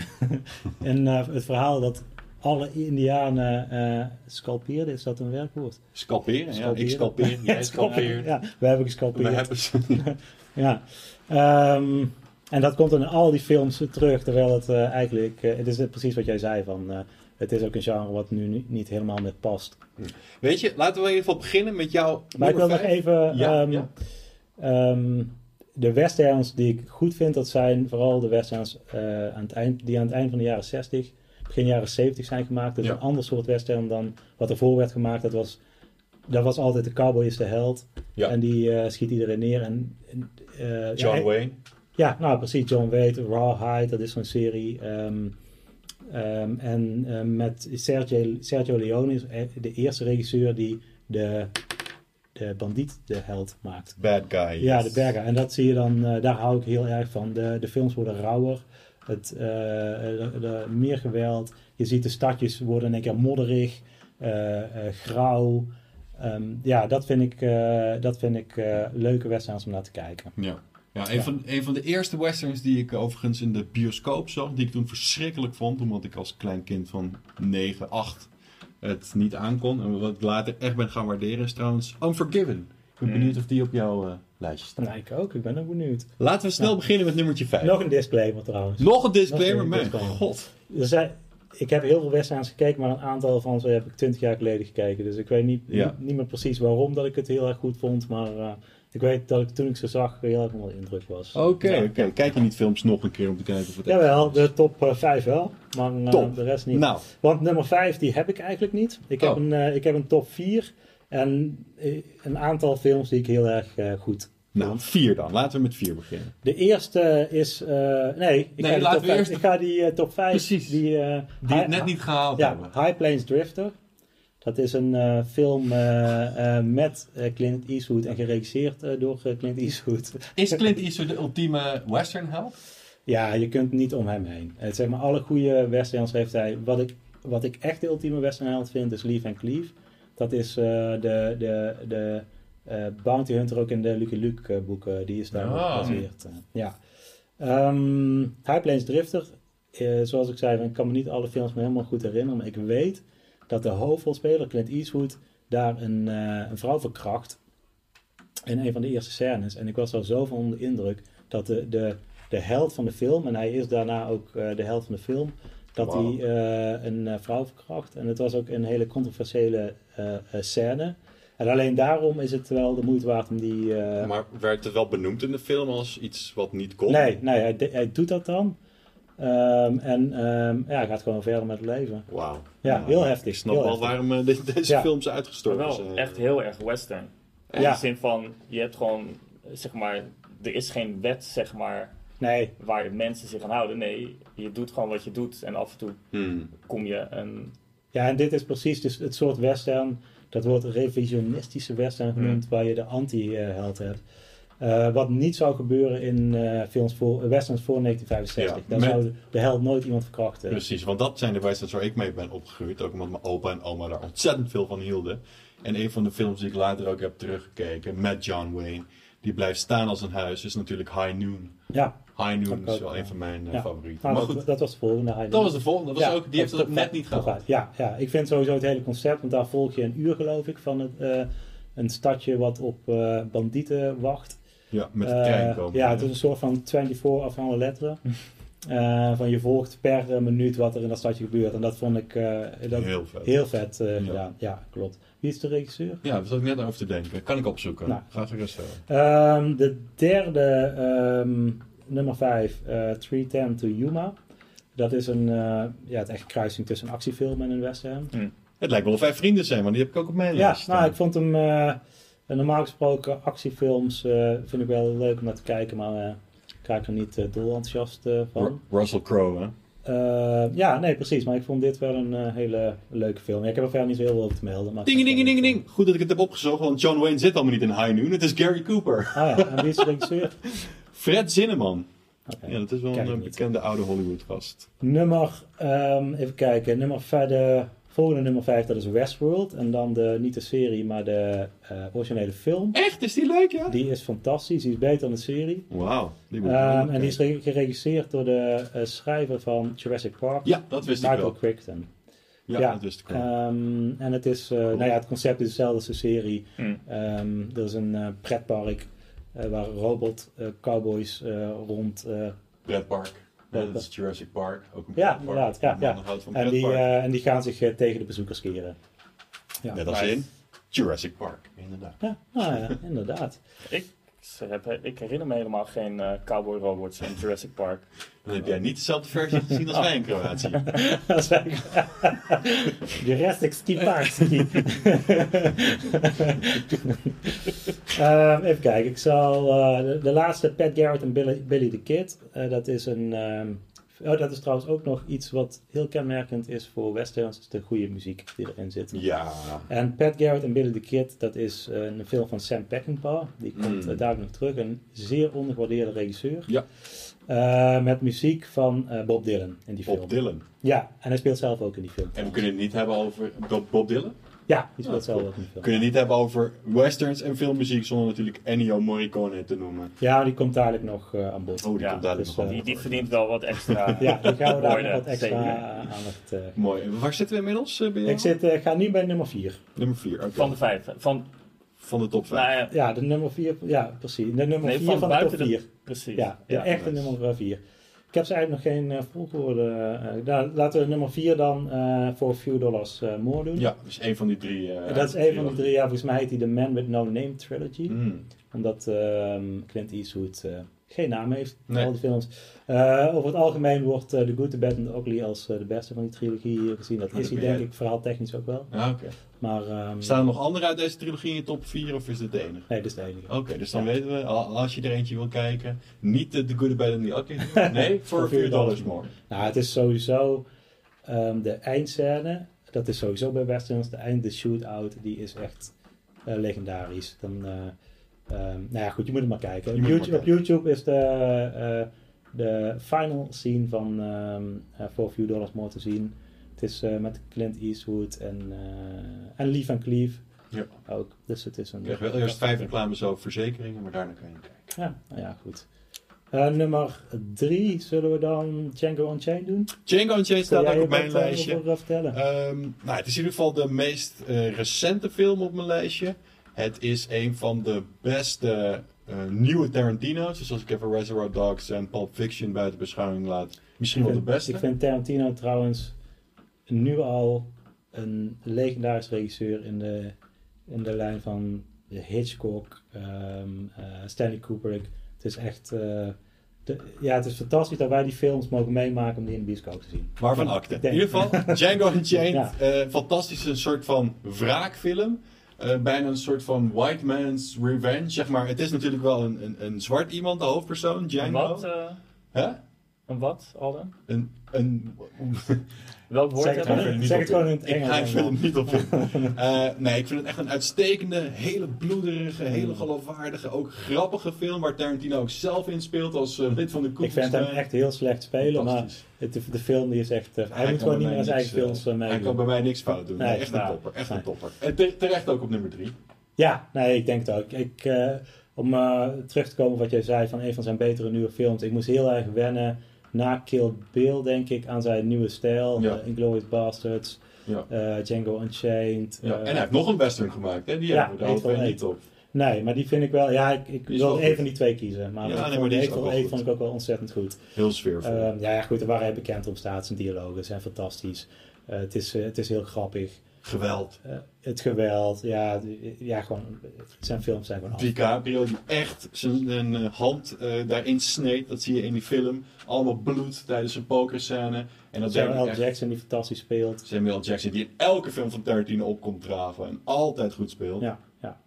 [LAUGHS] een, eh, het verhaal dat alle Indianen eh scalpeerden. Is dat een werkwoord? Scalperen, ja. Ik scalpeer, [LAUGHS] jij scalpeert. Ja, we hebben We gescalpeerd. hebben ze. [LAUGHS] Ja. Ehm, en dat komt dan in al die films terug. Terwijl het eigenlijk, het is precies wat jij zei van... het is ook een genre wat nu niet, helemaal meer past. Weet je, laten we in ieder geval beginnen met jouw Maar ik wil nog even... Ja, ehm, ja. ehm, de westerns die ik goed vind, dat zijn vooral de westerns eh, aan het eind, die aan het eind van de jaren 60, begin jaren 70 zijn gemaakt. Dat is Ja. een ander soort western dan wat ervoor werd gemaakt. Dat was, dat was altijd de cowboy is de held. Ja. En die eh, schiet iedereen neer. En, eh, John ja, Wayne. ja, nou precies. John Wayne, Rawhide, dat is zo'n serie. Ehm, ehm, en met Sergio, Sergio Leone is de eerste regisseur die de, de bandiet de held maakt. Bad guy. Ja, de bergen. En dat zie je dan, eh, daar hou ik heel erg van. De, de films worden rauwer. Het, eh, de- de- meer geweld. Je ziet de stadjes worden in één keer modderig, eh, grauw. Ehm, ja, dat vind ik, dat vind ik leuke westerns om naar te kijken. Ja. Ja, een, Ja. Van, een van de eerste westerns die ik overigens in de bioscoop zag, die ik toen verschrikkelijk vond, omdat ik als klein kind van 9, 8 het niet aankon. En wat ik later echt ben gaan waarderen is trouwens Unforgiven. Ik ben Mm. benieuwd of die op jouw eh, lijstje staat. Nou, ik ook. Ik ben ook benieuwd. Laten we snel beginnen met nummertje 5. Nog een disclaimer trouwens. Nog een disclaimer, Nog een mijn disclaimer. god. Er zijn, ik heb heel veel westerns gekeken, maar een aantal van ze heb ik twintig jaar geleden gekeken. Dus ik weet niet, Ja. niet, niet meer precies waarom dat ik het heel erg goed vond. Maar eh, ik weet dat ik toen ik ze zag heel erg onder de indruk was. Oké, Ja. Kijk je niet films nog een keer om te kijken of het Jawel, de top 5 wel, maar eh, Top. de rest niet. Nou, Want nummer 5 die heb ik eigenlijk niet. Ik heb, Oh. een, eh, ik heb een top 4 en eh, een aantal films die ik heel erg eh, goed nou, vier dan. Laten we met vier beginnen. De eerste is, eh, nee, ik, Nee, ga die laten top we vijf- eerst- ik ga die eh, top 5, Precies. die, eh, Die het net niet gehaald ja, hebben. High Plains Drifter. Dat is een eh, film eh, eh, met Clint Eastwood en geregisseerd door Clint Eastwood. Is Clint [LAUGHS] Eastwood de ultieme western held? Ja, je kunt niet om hem heen. Het, zeg maar, alle goede westerns heeft hij. Wat ik, wat ik echt de ultieme westernheld vind, is Leave and Cleave. Dat is de, de, de Bounty Hunter ook in de Lucky Luke boeken. Die is daar Ah. gebaseerd. ja. Ehm, High Plains Drifter, zoals ik zei, ik kan me niet alle films me helemaal goed herinneren. Maar ik weet dat de hoofdrolspeler, Clint Eastwood, daar een, eh, een vrouw verkracht. in een van de eerste scènes. En ik was al zo van onder de indruk dat de, de, de held van de film, en hij is daarna ook eh, de held van de film, dat hij eh, een vrouw verkracht. En het was ook een hele controversiële scène. En alleen daarom is het wel de moeite waard om die... Maar werd het wel benoemd in de film als iets wat niet kon? Nee, nee hij, hij doet dat dan. Ehm, en ehm, ja, hij gaat gewoon verder met het leven. Wauw. Ja, heel heftig, Ik snap heel wel heftig. waarom eh, de- deze Ja. films uitgestorven wel zijn. echt heel erg western. In Ja. de zin van, je hebt gewoon, eh, zeg maar, er is geen wet, zeg maar, Nee, waar mensen zich aan houden. Nee, je doet gewoon wat je doet en af en toe Hmm. kom je een... ja, en dit is precies dus het soort western. Dat wordt revisionistische western genoemd, waar je de anti-held hebt. Eh, wat niet zou gebeuren in eh, films voor, westerns voor 1965. Ja, Dan met- zou de held nooit iemand verkrachten. Precies, want dat zijn de westerns waar ik mee ben opgegroeid. Ook omdat mijn opa en oma daar ontzettend veel van hielden. En een van de films die ik later ook heb teruggekeken, met John Wayne, die blijft staan als een huis, is natuurlijk High Noon. Ja, High Noon is wel een van mijn eh, Ja. favorieten. nou, maar dat, goed, dat was de volgende. Dat was de volgende. Dat was Ja, ook, die heeft het ook net niet gehad. Ja, ja, ik vind sowieso het hele concept, want daar volg je een uur geloof ik van het, een stadje wat op eh, bandieten wacht. Ja, met de Eh, trein komen. ja, het is een soort van 24 af alle letteren. Eh, van je volgt per eh, minuut wat er in dat stadje gebeurt. En dat vond ik dat heel vet. heel vet Ja. gedaan. Ja, klopt. Wie is de regisseur? Ja, daar zat ik net over te denken. Kan ik opzoeken. Nou. Ga gerust. Ehm, de derde, ehm, nummer 5, eh 310 to Yuma. Dat is een, ja, het echt kruising tussen een actiefilm en een western. Het lijkt wel of wij vrienden zijn, want die heb ik ook op mijn Ja, lijst. nou, staan. ik vond hem normaal gesproken actiefilms eh, vind ik wel leuk om naar te kijken, maar eh, ik raak er niet eh, dol enthousiast eh, van. Ru- Russell Crowe, hè? Eh, ja, nee, precies. Maar ik vond dit wel een eh, hele leuke film. Ja, ik heb er verder niet zo heel veel over te melden. Maar Ding, ding, ding, ding. Goed dat ik het heb opgezocht, want John Wayne zit allemaal niet in High Noon. Het is Gary Cooper. Ah ja, en wie is de regisseur? [LAUGHS] Fred Zinneman. Ja, dat is wel een eh, bekende oude Hollywood-gast. Nummer, ehm, even kijken. Nummer verder, volgende nummer 5, dat is Westworld. En dan de, niet de serie, maar de eh, originele film. Echt? Is die leuk, ja? Die is fantastisch. Die is beter dan de serie. Wauw. Ehm, wel en die is geregisseerd door de eh, schrijver van Jurassic Park, Ja, dat wist ik Michael wel. Crichton. Ja, ja. dat wist ik wel. Ehm, en het is, eh, nou ja, het concept is hetzelfde als de serie. Ehm, er is een eh, pretpark eh, waar robot eh, cowboys eh, rond. eh, Pretpark. Ja, dat- is Jurassic Park. Ook een Ja, inderdaad, ja, ja. van en, die, eh, en die gaan zich eh, tegen de bezoekers keren. Ja, Net als in Jurassic Park, inderdaad. ja, nou ja inderdaad. Ik, heb, ik herinner me helemaal geen eh, cowboy robots in Jurassic Park. Dan heb jij niet dezelfde versie gezien als [LAUGHS] wij in Kroatië. [LAUGHS] [LAUGHS] Jurassic Skiparski. Ehm, even kijken, ik zal eh, de, de laatste Pat Garrett en Billy, Billy the Kid. eh, dat is een. ehm, oh, dat is trouwens ook nog iets wat heel kenmerkend is voor westerns, is de goede muziek die erin zit. Ja. En Pat Garrett en Billy the Kid, dat is eh, een film van Sam Peckinpah. Die komt Mm. eh, daar nog terug. Een zeer ondergewaardeerde regisseur. Ja. Eh, met muziek van Bob Dylan in die film. Bob Dylan. Ja, en hij speelt zelf ook in die film. En we kunnen het niet hebben over Bob, Bob Dylan. Ja, die speelt Ah, zelf We kunnen het niet hebben over westerns en filmmuziek zonder natuurlijk Ennio Morricone te noemen. Ja, die komt dadelijk nog eh, aan bod. Oh, die Ja, komt dadelijk dus, nog aan Die, die bod. verdient wel wat extra. [LAUGHS] Ja, die gaan we daar nog wat extra aandacht. eh Mooi. En Waar zitten we inmiddels eh, bij jou? ik zit, eh, ga nu bij nummer 4. Nummer 4. Van de vijf. Van, Van de top 5. nou ja, Ja, de nummer 4. Ja, precies. De nummer Nee, 4 van van, de top buiten de- 4. precies. Ja, de Ja. echte nice. nummer 4. Ik heb ze eigenlijk nog geen eh, volgorde. eh, nou, laten we nummer 4 dan eh, voor a few dollars eh more doen. Ja, dus één van die drie. eh, dat is een van de drie. Ja, volgens mij heet hij The Man with No Name Trilogy. Mm. Omdat Clint Eastwood eh, geen naam heeft Nee. al die films. Eh, over het algemeen wordt eh The Good, The Bad and The Ugly als eh, de beste van die trilogie gezien. Dat is hij denk ik verhaaltechnisch ook wel. Ja. Maar ehm, Staan er nog andere uit deze trilogie in je top 4 of is dit de enige? nee, dit is de enige. Oké, dus dan Ja. weten we, al- als je er eentje wil kijken, niet de, de Good, the Bad and the Ugly. [LAUGHS] Nee, voor Voor 4 dollars $4 more. Nou, het is sowieso ehm, de eindscène. Dat is sowieso bij westerns. De eind, de shootout, die is echt legendarisch. Dan, eh, ehm, nou ja, goed, je moet het maar kijken. Je YouTube, maar op YouTube is de, eh, de final scene van ehm eh, For a Few Dollars More te zien. Het is eh, met Clint Eastwood en, en Lee Van Cleef Ja. ook. Dus het is een... Ik krijg wel eerst vijf reclames over verzekeringen, maar daarna kan je kijken. Ja, nou ja, goed. Nummer drie, zullen we dan Django Unchained doen? Django Unchained staat ook op mijn lijstje. Ehm, nou, het is in ieder geval de meest recente film op mijn lijstje. Het is een van de beste eh, nieuwe Tarantino's. Dus als ik even Reservoir Dogs en Pulp Fiction buiten beschouwing laat, misschien wel de beste. Ik vind Tarantino trouwens nu al een legendarisch regisseur in de, in de lijn van Hitchcock, ehm, eh, Stanley Kubrick. Het is echt... eh, de, ja, het is fantastisch dat wij die films mogen meemaken om die in de bioscoop te zien. Waarvan acte. In ieder geval, [LAUGHS] Django Unchained. Ja. fantastisch, een soort van wraakfilm. Eh, bijna een soort van white man's revenge, zeg maar. Het is natuurlijk wel een, een, een zwart iemand, de hoofdpersoon, Django. wat, eh, Hè? Een wat, Alden? Een, een, [LAUGHS] Welk woord Zeg het we? gewoon, zeg het gewoon in het ik Engels. ga ik vind allemaal. het niet op in. [LAUGHS] Eh, nee, ik vind het echt een uitstekende, hele bloederige, hele geloofwaardige, ook grappige film waar Tarantino ook zelf in speelt als eh, lid van de Ku Ik vind hem echt heel slecht spelen, maar het, de, de film die is echt... eh, hij, moet gewoon niet meer aan zijn eigen films uh, Hij kan bij mij niks fout doen. Nee, Nee, echt een nou, topper. Echt nee. een topper. En te- terecht ook op nummer drie. Ja, nee, ik denk het ook. Ik, eh, om terug te komen op wat jij zei van een van zijn betere nieuwe films. Ik moest heel erg wennen na Kill Bill, denk ik, aan zijn nieuwe stijl. Ja. Eh, Inglourious Basterds, Ja. eh, Django Unchained. Ja, eh, en hij heeft nog een western gemaakt, hè? Die Ja, hebben we daar niet op. Nee, maar die vind ik wel... Ja, ik, ik wil van die twee kiezen. Maar Ja, nee, maar die Hateful Eight vond ik ook wel ontzettend goed. Heel sfeervol. Ehm, ja, goed, waar hij bekend om staat, zijn dialogen zijn fantastisch. Het, is, het is heel grappig. Geweld. Eh, het geweld, ja, ja, gewoon, zijn films zijn gewoon. DiCaprio die echt zijn eh, hand eh, daarin sneed. Dat zie je in die film. Allemaal bloed tijdens een pokerscène. En dat Samuel L. Jackson die fantastisch speelt. Samuel Jackson die in elke film van Tarantino opkomt draven. En altijd goed speelt. Ja, ja.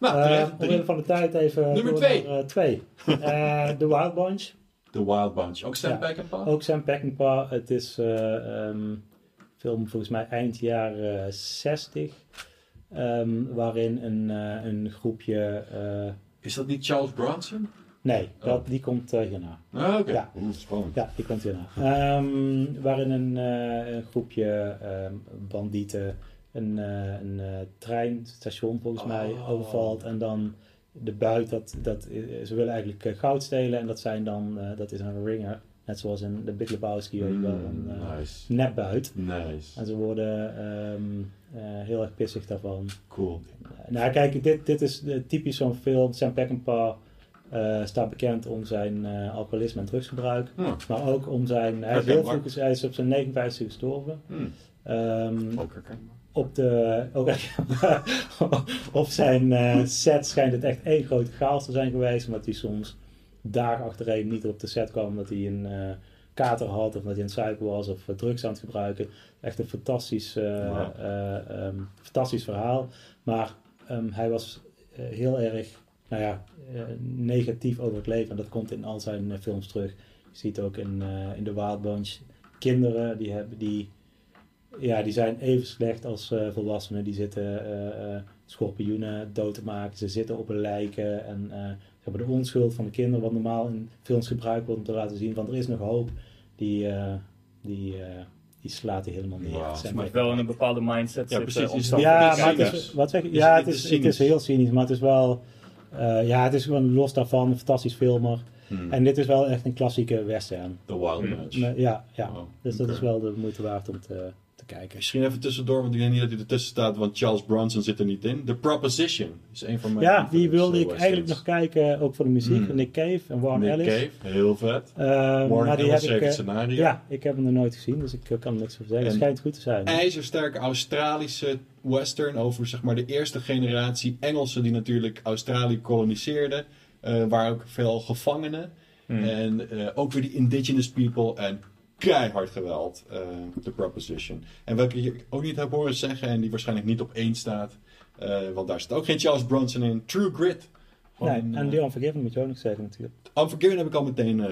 Nou, omwille van de tijd even Nummer twee. naar, twee. [LAUGHS] The Wild Bunch. The Wild Bunch. Ook Sam Ja. Peckinpah? Ook Sam Peckinpah. Het is eh ehm, film volgens mij eind jaren 60. ehm, waarin een, eh, een groepje... eh, Is dat niet Charles Bronson? nee, dat, Oh. die komt eh, hierna. Ah, oké. Ja. Spannend. Ja, die komt hierna. Ehm, waarin een, eh, een groepje ehm, bandieten een, eh, een eh, treinstation volgens mij Oh. overvalt. En dan de buit, dat, dat, ze willen eigenlijk goud stelen. En dat, zijn dan, eh, dat is een ringer. Net zoals in de Big Lebowski, je wel. Een Mm, eh, nice. nepbuit. Nice. En ze worden ehm, eh, heel erg pissig daarvan. Cool. Nou, kijk, dit, dit is eh, typisch zo'n film. Sam Peckinpah eh, staat bekend om zijn eh, alcoholisme en drugsgebruik. Maar ook om zijn... Hij is, heel vroeg, hij is op zijn 59 gestorven. Hm. Ehm, Ook herkenbaar. op, de, ook, [LAUGHS] op zijn eh, set schijnt het echt één grote chaos te zijn geweest. Omdat hij soms dagen achtereen niet op de set kwam. Omdat hij een eh, kater had. Of dat hij in suiker was. Of eh, drugs aan het gebruiken. Echt een fantastisch, eh, eh, ehm, fantastisch verhaal. Maar ehm, hij was heel erg nou ja, negatief over het leven. En dat komt in al zijn films terug. Je ziet ook in, in The Wild Bunch. Kinderen die hebben die ja, die zijn even slecht als volwassenen. Die zitten eh, schorpioenen dood te maken. Ze zitten op een lijken. En ze hebben de onschuld van de kinderen. Wat normaal in films gebruikt wordt om te laten zien van er is nog hoop. Die, eh, die, eh, die slaat hij helemaal neer. Sam Je moet wel in een bepaalde mindset Ja, zitten. precies. om het- Ja, maar het is, wat zeg Ja, het- het het is, het is heel cynisch, maar het is wel, eh, ja, het is gewoon los daarvan een fantastisch filmer. Hm. En dit is wel echt een klassieke western. The Wild Hm. Bunch. Maar Ja, ja. Wow, dus dat is wel de moeite waard om te, te kijken. Misschien even tussendoor, want ik denk niet dat hij ertussen staat, want Charles Bronson zit er niet in. The Proposition is een van mijn Ja, die wilde eh, ik eigenlijk nog kijken, ook voor de muziek, Hmm. Nick Cave en Warren Nick Ellis. Cave, heel vet. Eh, Warren maar die Ellis heb schreef ik, het eh, scenario. ja, ik heb hem nog nooit gezien, dus ik eh, kan er niks over zeggen. Het schijnt goed te zijn. ijzersterke Australische western over zeg maar de eerste generatie Engelsen die natuurlijk Australië koloniseerden. eh, waar ook veel gevangenen. Hmm. En eh, ook weer die indigenous people en keihard geweld. eh The Proposition. En ik je ook niet heb horen zeggen en die waarschijnlijk niet op één staat. eh, want daar staat ook geen Charles Bronson in. True Grit. nee, en eh, die Unforgiven moet je ook nog zeggen natuurlijk. Unforgiven heb ik al meteen eh,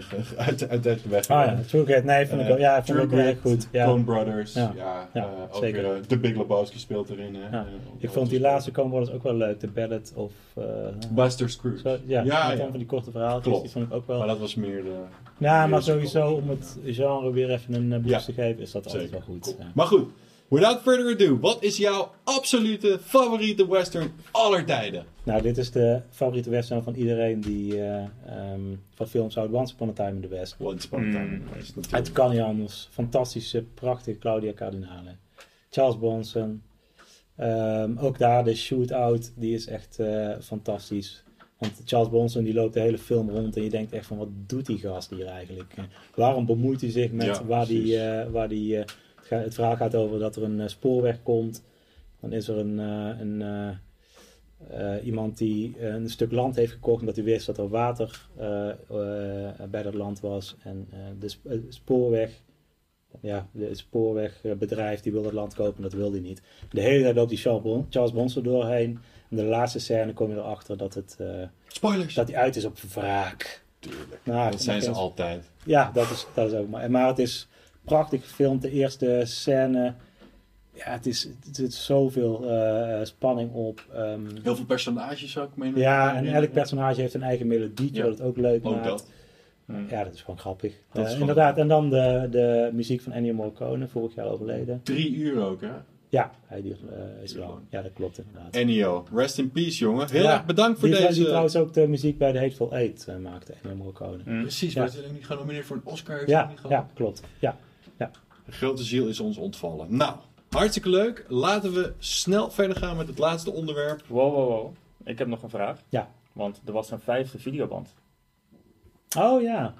uit, uit de weg Ah ja, True Grit. Nee, vond ik Eh, ook, ja, vond ik ook wel echt goed. Ja. Coen Brothers. Ja, Ja. ja, Ja, ook zeker. weer, eh, The Big Lebowski speelt erin. Hè. Eh, Ik vond die laatste Coen Brothers ook wel leuk, The Ballad of... eh, Buster Scrooge. zo, ja, ja, met ja. van die korte verhaaltjes, Klopt. die vond ik ook wel... Maar dat was meer de... ja, maar sowieso om het genre weer even een eh, boost Ja. te geven, is dat altijd Zeker. wel goed. Cool. Ja. Maar goed, without further ado, wat is jouw absolute favoriete western aller tijden? Nou, dit is de favoriete western van iedereen die eh, ehm, van films houdt. Once Upon a Time in the West. Once Upon a Time. In the West, Het natuurlijk. kan niet anders. Fantastische, prachtige Claudia Cardinale. Charles Bronson. Ehm, ook daar de shootout, die is echt eh, fantastisch. Want Charles Bronson die loopt de hele film rond en je denkt echt van wat doet die gast hier eigenlijk? Eh, waarom bemoeit hij zich met Ja, waar die, eh, waar die eh, het, ga- het verhaal gaat over dat er een spoorweg komt. Dan is er een, een iemand die een stuk land heeft gekocht omdat hij wist dat er water bij dat land was. En de sp- spoorweg, ja, de spoorwegbedrijf die wil dat land kopen, dat wil hij niet. De hele tijd loopt die Charles Bron- Charles Bronson doorheen. En de laatste scène kom je erachter dat, het, eh, Spoilers! dat hij uit is op wraak. Tuurlijk. Nou, Dat zijn ze eens- altijd. Ja, dat is, dat is ook maar. Maar het is prachtig gefilmd. De eerste scène. Ja, het is, het zit zoveel eh, spanning op. Ehm, Heel veel personages ook. meen ik. ja, en elk personage heeft een eigen melodietje, Ja. wat het ook leuk Ook maakt. dat. Hmm. Ja, dat is gewoon grappig. Dat is Eh, gewoon- inderdaad, en dan de, de muziek van Ennio Morricone, vorig jaar overleden. Drie uur ook, hè? Ja, hij die, eh, is lang. Ja, dat klopt inderdaad. Ennio, rest in peace, jongen. Heel Ja, erg bedankt voor die, die deze... trouwens ook de muziek bij de Hateful Eight eh, maakte, Ennio Morricone. Mm. Precies, Ja. maar is niet genomineerd voor een Oscar? Heeft hij Ja, niet gehad? ja, klopt. Ja. De grote ziel is ons ontvallen. Nou, hartstikke leuk. Laten we snel verder gaan met het laatste onderwerp. Wow, wow, wow. Ik heb nog een vraag. Ja. Want er was een vijfde videoband. Oh ja.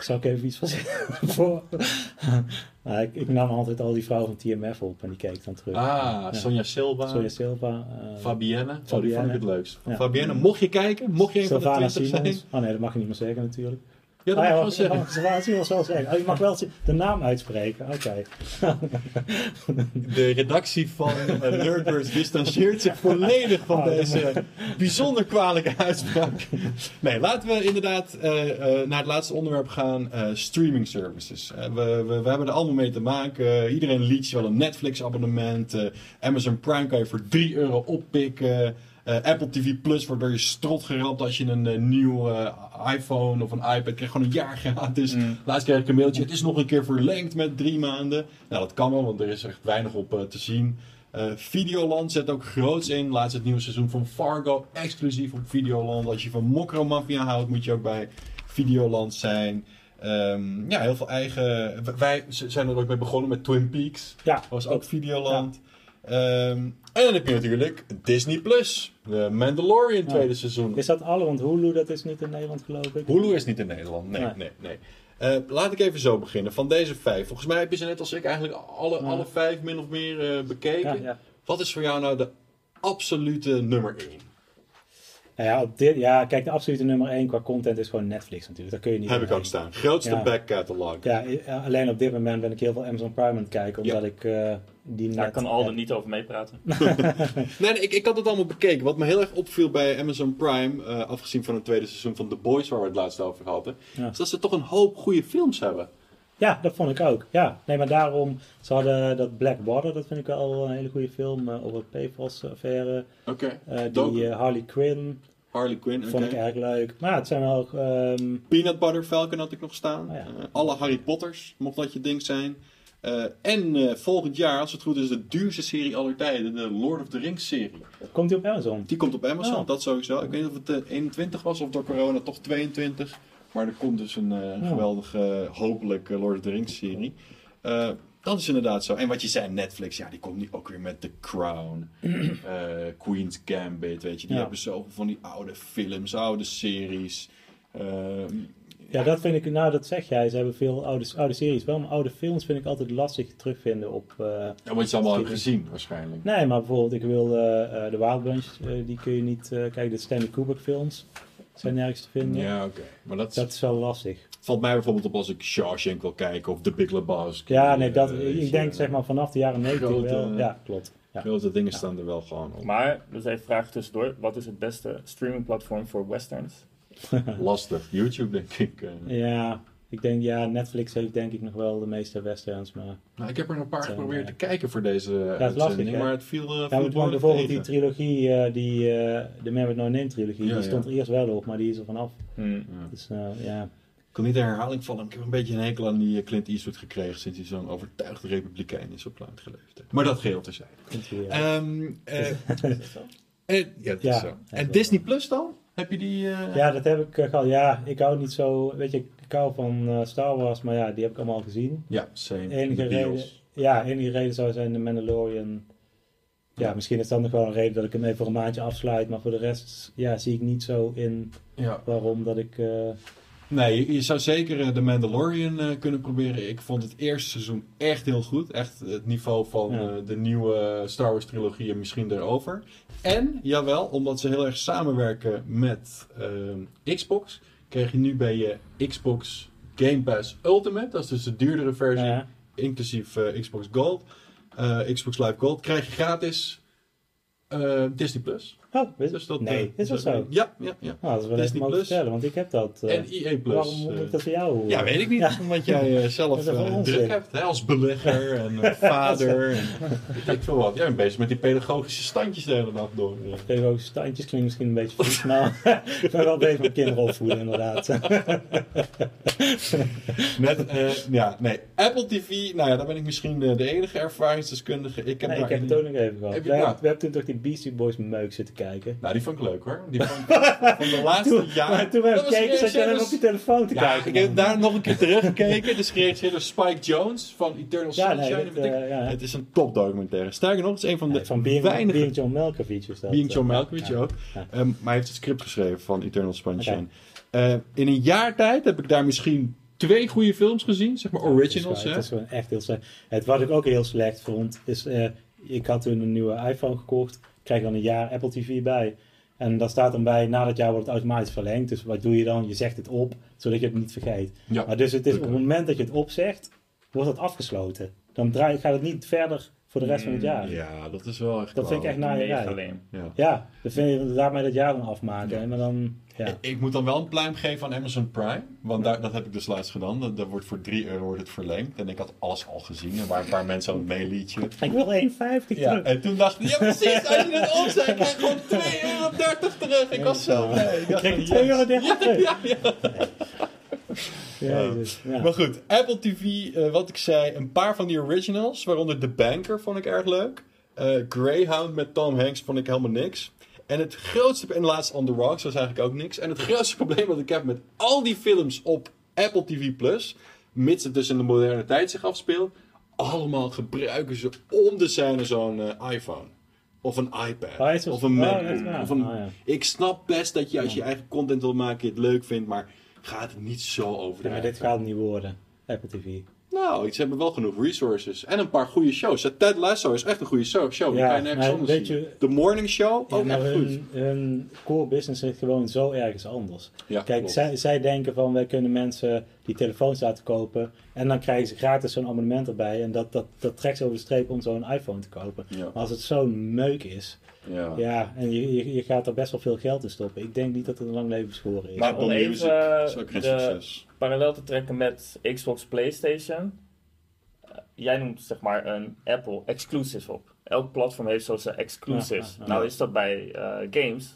Zou ik even iets van zeggen? [LAUGHS] Voor- Nou, ik, ik nam altijd al die vrouw van TMF op en die keek dan terug. Ah, Sonja Silva, Soja Silva. eh, Fabienne. Oh, die Fabienne. vond ik het leukst. Fabienne, mocht je kijken, mocht je een van de Sylvana 20 zijn. Oh nee, dat mag je niet meer zeggen natuurlijk. Ja, dat Ah, mag ik wel zeggen. wel zeggen. Oh, je mag wel de naam uitspreken. Oké. De redactie van uh, Nerdburst distancieert zich volledig van Oh, dat deze bijzonder kwalijke uitspraak. Nee, laten we inderdaad eh, eh, naar het laatste onderwerp gaan. eh, streaming services. Eh, we, we, we hebben er allemaal mee te maken. iedereen liet je wel een Netflix abonnement. Eh, Amazon Prime kan je voor 3 euro oppikken. Eh, Apple TV Plus wordt door je strot gerapt als je een eh, nieuw eh, iPhone of een iPad krijgt. Gewoon een jaar gratis. Mm. Laatst kreeg ik een mailtje. Het is nog een keer verlengd met drie maanden. Nou, dat kan wel, want er is echt weinig op te zien. Videoland zet ook groots in. Laatst het nieuwe seizoen van Fargo. Exclusief op Videoland. Als je van Mokro Mafia houdt, moet je ook bij Videoland zijn. Ehm, ja, heel veel eigen... Wij zijn er ook mee begonnen met Twin Peaks. Ja, was ook Videoland. Ehm, en dan heb je natuurlijk Disney Plus. De Mandalorian Ja. tweede seizoen. Is dat alle? Want Hulu, dat is niet in Nederland geloof ik. Hulu is niet in Nederland. Nee, Nee. nee, nee. Eh, laat ik even zo beginnen. Van deze vijf. Volgens mij heb je ze net als ik eigenlijk alle, Ja. alle vijf min of meer eh, bekeken. Ja. Wat is voor jou nou de absolute nummer één? Nou ja, op dit, ja, kijk, de absolute nummer 1 qua content is gewoon Netflix natuurlijk. Daar kun je niet Heb ik ook staan. Grootste Ja. back catalog. Ja, alleen op dit moment ben ik heel veel Amazon Prime aan het kijken, omdat ik eh, die net... Daar kan Alden heb. niet over meepraten. [LAUGHS] [LAUGHS] Nee, nee, ik, ik had het allemaal bekeken. Wat me heel erg opviel bij Amazon Prime, eh, afgezien van het tweede seizoen van The Boys, waar we het laatst over hadden, Ja. is dat ze toch een hoop goede films hebben. Ja, dat vond ik ook. Ja, nee, maar daarom, ze hadden dat Black Water, dat vind ik wel een hele goede film, eh, over het PFAS-affaire. Oké. Eh, die eh, Harley Quinn Harley Quinn, vond ik erg leuk. Maar ja, het zijn wel... ehm, Peanut Butter Falcon had ik nog staan. Oh ja. Alle Harry Potters, mocht dat je ding zijn. En volgend jaar, als het goed is, de duurste serie aller tijden, de Lord of the Rings serie. komt die op Amazon? Die komt op Amazon, Oh. dat sowieso. Ik weet niet of het eh, 21 was of door corona toch 22. Maar er komt dus een eh, geweldige, hopelijk eh, Lord of the Rings serie. Eh, dat is inderdaad zo. En wat je zei, Netflix, ja, die komt nu ook weer met The Crown, [CLEARS THROAT] Queen's Gambit, weet je. Die Ja. hebben zoveel van die oude films, oude series. Ehm, Ja, dat vind ik, nou dat zeg jij, ze hebben veel oude, oude series wel, maar oude films vind ik altijd lastig terugvinden op... Ja, want je ze allemaal gezien, waarschijnlijk. Nee, maar bijvoorbeeld, ik wil de Wild Bunch, die kun je niet... kijk, de Stanley Kubrick films zijn nergens te vinden. Ja, oké. Maar dat, Dat is wel lastig. valt mij bijvoorbeeld op als ik Shawshank wil kijken of The Big Lebowski. Ja, nee, dat, Eh, ik denk zeg maar vanaf de jaren 90 grote- wel. Ja, klopt. Ja. Grote dingen staan er wel gewoon op. Maar, dus even vragen tussendoor. Wat is het beste streamingplatform voor westerns? [LAUGHS] [LAUGHS] Lastig. YouTube, denk ik. eh. ja, ik denk, ja, Netflix heeft denk ik nog wel de meeste westerns, maar... Nou, ik heb er een paar geprobeerd ja. te kijken voor deze is lastig, uitzending, hè? maar het viel, uh, Ja, bijvoorbeeld die trilogie, eh, die, eh, de Man with No Name trilogie, Ja, die stond ja. er eerst wel op, maar die is er vanaf. Hmm. Dus eh, ja, Ik kan niet de herhaling vallen, ik heb een beetje een hekel aan die eh, Clint Eastwood gekregen sinds hij zo'n overtuigde republikein is op laat geleefd. Maar dat geheel terzijde. Eh, eh, Ehm eh, [LAUGHS] eh, ja, dat is Ja, zo. En. Disney Plus dan? Heb je die... eh, ja, dat heb ik eh, gehad. Ja, ik hou niet zo, weet je, ik hou van eh, Star Wars, maar ja, die heb ik allemaal al gezien. Ja, same. Enige De reden, ja, enige reden zou zijn de Mandalorian. ja, misschien is dat nog wel een reden dat ik hem even voor een maandje afsluit. Maar voor de rest ja, zie ik niet zo in Ja. waarom dat ik... eh, Nee, je, zou zeker eh, The Mandalorian eh, kunnen proberen. Ik vond het eerste seizoen echt heel goed. Echt het niveau van Ja. eh, de nieuwe Star Wars trilogie en misschien erover. En, jawel, omdat ze heel erg samenwerken met eh, Xbox, kreeg je nu bij je Xbox Game Pass Ultimate, dat is dus de duurdere versie, ja. inclusief eh, Xbox Gold, eh, Xbox Live Gold, krijg je gratis eh, Disney Plus. Oh, weet Dus dat, nee, eh, is dat zo? Ja, ja, ja. Nou, dat is wel Disney even Plus. vertellen, want ik heb dat. eh, En EA Plus. waarom moet eh, ik dat voor jou horen? ja, weet ik niet. Ja. Omdat jij eh, [LAUGHS] zelf is eh, druk hebt hè, als belegger [LAUGHS] en eh, vader. en, ik veel wat. Jij bent bezig met die pedagogische standjes de hele dag door. eh. Pedagogische standjes klinkt misschien een beetje vies, maar [LAUGHS] ik ben wel bezig met kinderen opvoeden, inderdaad. Eh, ja, nee. Apple TV, nou ja, daar ben ik misschien de, enige ervaringsdeskundige. Ik heb, Nee, daar ik heb het ook nog even gehad. Heb je- We, ja. hebben, we hebben toen toch die Beastie Boys meuk zitten kijken. Nou, die vond ik leuk hoor. Die vond ik [LAUGHS] van de laatste Toen, jaren. maar toen we hem was keken, zat maar op je telefoon te Ja, kijken. ik heb man. daar nog een keer [LAUGHS] teruggekeken. Het is geregisseerd door Spike Jones van Eternal Ja, Sunshine. nee, weet ik- eh, ja. Het is een topdocumentaire. Sterker nog, het is een van de Nee, van Being, weinige... Being John Malkovich is dat. Being John eh, Malkovich ja. ook. Ja. Ehm, maar hij heeft het script geschreven van Eternal Sunshine. Eh, in een jaar tijd heb ik daar misschien twee goede films gezien. Zeg maar Ja, originals. hè? Het is gewoon echt heel slecht. Het, wat ik ook heel slecht vond, is... eh, ik had toen een nieuwe iPhone gekocht. Krijg dan een jaar Apple TV bij. En daar staat dan bij, na dat jaar wordt het automatisch verlengd. Dus wat doe je dan? Je zegt het op, zodat je het niet vergeet. Ja. Maar dus het is op het moment dat je het opzegt, wordt het afgesloten. Dan draai, gaat het niet verder voor de rest van het jaar. Ja, dat is wel echt Dat vind ik echt naar je. Ja. Ja, dan vind je daarmee dat jaar dan afmaken. En dan, ja. Ik- moet dan wel een pluim geven aan Amazon Prime. Want daar, dat heb ik dus laatst gedaan. Dat, dat wordt voor 3 euro wordt het verlengd. En ik had alles al gezien. En waar een paar mensen aan het meeliedje. Ik wil 1,50 Ja, terug. en toen dacht ik, ja precies, als je het opzet, krijg je gewoon 2,30 euro terug. Ik was zo blij. Ik dacht, Krijg je yes. 2 euro terug. Ja, ja. Jezus, ja. Maar goed, Apple TV, eh, wat ik zei, een paar van die originals, waaronder The Banker vond ik erg leuk. Eh, Greyhound met Tom Hanks vond ik helemaal niks. En het grootste, en laatst On The Rocks was eigenlijk ook niks. En het grootste [LAUGHS] probleem wat ik heb met al die films op Apple TV Plus, mits het dus in de moderne tijd zich afspeelt, allemaal gebruiken ze om de scène zo'n eh, iPhone. Of een iPad. Oh, is het- of een oh, Mac. of een, Oh, ja. Ik snap best dat je als je eigen content wil maken, je het leuk vindt, maar gaat het niet zo over de Ja, maar dit gaat het niet worden. Apple TV. Nou, ze hebben wel genoeg resources. En een paar goede shows. Ted Lasso is echt een goede show. show. Die Ja, kan je nergens maar anders weet zien. je- The Morning Show, ook echt goed. hun, core business zit gewoon zo ergens anders. Ja, Kijk, zij, zij denken van wij kunnen mensen die telefoons laten kopen en dan krijgen ze gratis zo'n abonnement erbij en dat, dat, dat trekt ze over de streep om zo'n iPhone te kopen. Ja. Maar als het zo'n meuk is, Ja. ja, en je, je, je gaat er best wel veel geld in stoppen. Ik denk niet dat het een lang leven beschoren is. Maar Apple om even, Music is ook geen de- succes. Parallel te trekken met Xbox PlayStation. Eh, jij noemt zeg maar een Apple exclusives op. Elk platform heeft zo zijn exclusives. Ja, ja, ja. Nou is dat bij eh, games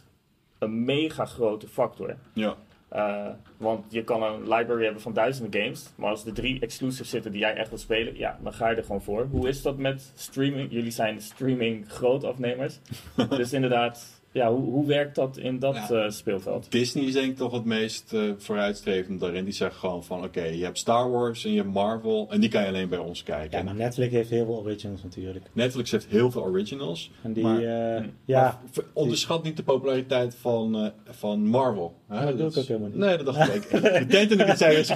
een mega grote factor. Ja. Eh, want je kan een library hebben van duizenden games. Maar als er drie exclusives zitten die jij echt wil spelen, ja, dan ga je er gewoon voor. Hoe is dat met streaming? Jullie zijn streaming grootafnemers. [LAUGHS] dus inderdaad, ja, hoe, hoe werkt dat in dat Ja. eh, speelveld? Disney is denk ik toch het meest eh, vooruitstrevend daarin. Die zegt gewoon van, oké, je hebt Star Wars en je hebt Marvel. En die kan je alleen bij ons kijken. Ja, maar Netflix heeft heel veel originals natuurlijk. Netflix heeft heel veel originals. En die, Maar- eh, ja, Maar onderschat niet de populariteit van, eh, van Marvel. hè? Dat doe ik is- ook helemaal niet. Nee, dat dacht ik. [LAUGHS] ik. Meteen toen ik het zei, ik, [LAUGHS]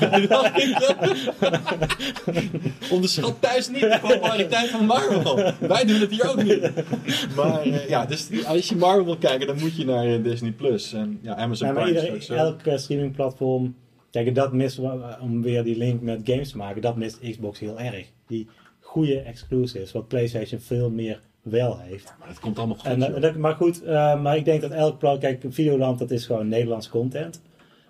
Onderschat thuis niet de populariteit van Marvel. Wij doen het hier ook niet. Maar eh, ja, dus als je Marvel wil kijken, dan moet je naar eh, Disney Plus. En ja, Amazon Ja, maar Prime is iedereen, ook zo. elk eh, streamingplatform. Kijk, dat mist, om weer die link met games te maken, dat mist Xbox heel erg. Die goede exclusives, wat PlayStation veel meer wel heeft. Maar dat komt allemaal goed. En, eh, dat, maar goed, eh, maar ik denk dat elk plat, kijk, Videoland, dat is gewoon Nederlands content.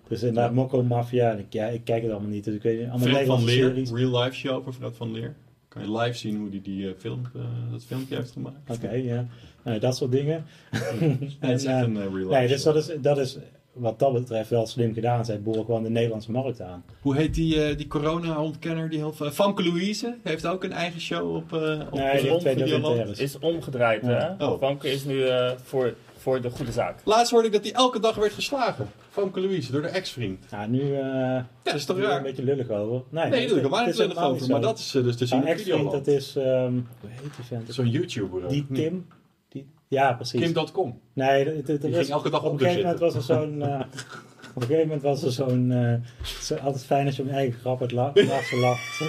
Dus inderdaad, Ja. Mokko Mafia, ik, ja, ik kijk het allemaal niet, dus ik weet niet, allemaal Fred van Leer, series. real life show over Fred van Leer. Kan je live zien hoe hij die, die, eh, film, eh, dat filmpje heeft gemaakt. Oké, ja. Nou, dat soort dingen. [LAUGHS] En is eh, een eh, Nee, dus dat is, dat is wat dat betreft wel slim gedaan. Zij boren gewoon de Nederlandse markt aan. Hoe heet die, eh, die corona-ontkenner? Die heel veel... Famke Louise heeft ook een eigen show op, eh op Nee, die heeft twee Videoland. documentaires. Is omgedraaid, Ja. hè? Oh. Vanke is nu eh, voor, voor de goede zaak. Laatst hoorde ik dat hij elke dag werd geslagen. Famke Louise, door de ex-vriend. Ja, nu... eh Ja, dat is toch raar? een beetje lullig over. Nee, Nee, doe ik helemaal het niet is lullig over. Maar dat is eh, dus te zien Mijn op ex-vriend, dat is... ehm hoe heet die vent? Zo'n YouTuber. Die Nee. Tim. Ja, precies. Kim.com. Nee, het, ging elke dag op op een gegeven moment was er zo'n... eh, op een gegeven moment was er zo'n... eh, zo, altijd fijn als je om je eigen grap het laatste lacht. [LAUGHS]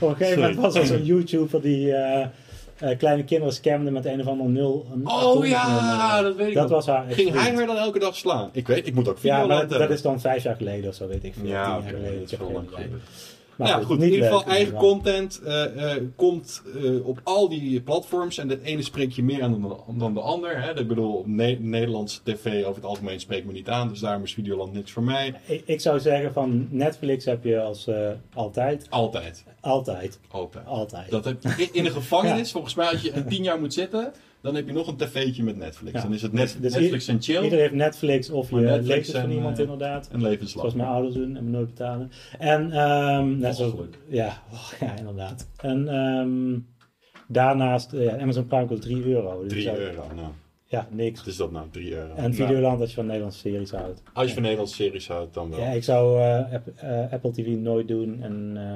op een gegeven moment was er zo'n YouTuber die eh, eh, kleine kinderen scamde met een of ander nul. Oh ja, dat weet ik Dat was haar Ging hij haar dan elke dag slaan? Ik weet, ik moet ook Ja, Videoland maar dat, dat is dan vijf jaar geleden of zo, weet ik veel. Ja, oké, dat is lang geleden. Maar ja, goed, goed. In ieder geval, eigen content eh, eh, komt eh, op al die platforms. En het ene spreekt je meer aan dan de, dan de ander. Hè. Ik bedoel, op Ne- Nederlandse tv over het algemeen spreekt me niet aan. Dus daarom is Videoland niks voor mij. Ik, ik zou zeggen van Netflix heb je als altijd, Altijd. altijd, Altijd. altijd. Dat heb, in- een gevangenis, volgens mij, als je een tien jaar moet zitten, dan heb je nog een tv'tje met Netflix. Ja. Dan is het net, Dus Netflix en chill Iedereen heeft Netflix of je Netflix van iemand eh, inderdaad. en levenslang. Zoals mijn ouders doen en me nooit betalen. En, ehm net zoals, Walgelijk. ja, oh, ja, inderdaad. En ehm, daarnaast, eh, ja, Amazon Prime kost 3 euro. Dus 3 zou- euro. Nou, Ja, niks. wat is dat nou? 3 euro. En Videoland als je van Nederlandse series houdt. Als je van Nederlandse series houdt, dan wel. Ja, ik zou eh, App- Apple TV nooit doen. En eh,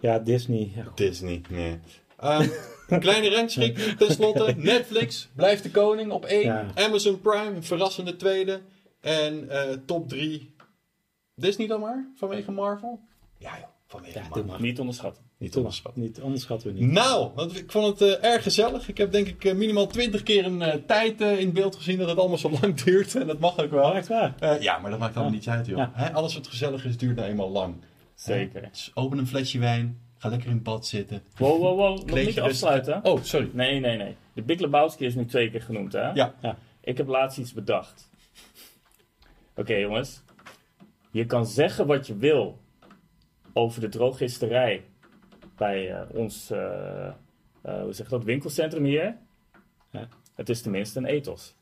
ja, Disney. Ja. Disney, nee. Ehm, een kleine rangschik tenslotte. [LAUGHS] Netflix blijft de koning op 1. Ja. Amazon Prime, een verrassende tweede. En eh, top 3. Disney dan maar, vanwege Marvel? Ja joh, vanwege Ja, Marvel. Niet onderschatten. Niet onderschatten. Niet, onderschatten we niet. Nou, want ik vond het eh, erg gezellig. Ik heb denk ik eh, minimaal 20 keer een tijd in beeld gezien dat het allemaal zo lang [LAUGHS] duurt. En dat mag ook wel. Oh, echt waar? Ja, maar dat maakt allemaal Ja. niets uit joh. Ja. Hè, alles wat gezellig is duurt nou eenmaal lang. Zeker. Dus open een flesje wijn. Ga lekker in bad zitten. Wow, wow, wow. Nog niet afsluiten. Oh, sorry. Nee, nee, nee. De Big Lebowski is nu twee keer genoemd, hè? Ja. Ja. Ik heb laatst iets bedacht. Oké, jongens. Je kan zeggen wat je wil over de drogisterij bij eh, ons, eh, eh, hoe zeg dat, winkelcentrum hier. Ja. Het is tenminste een ethos.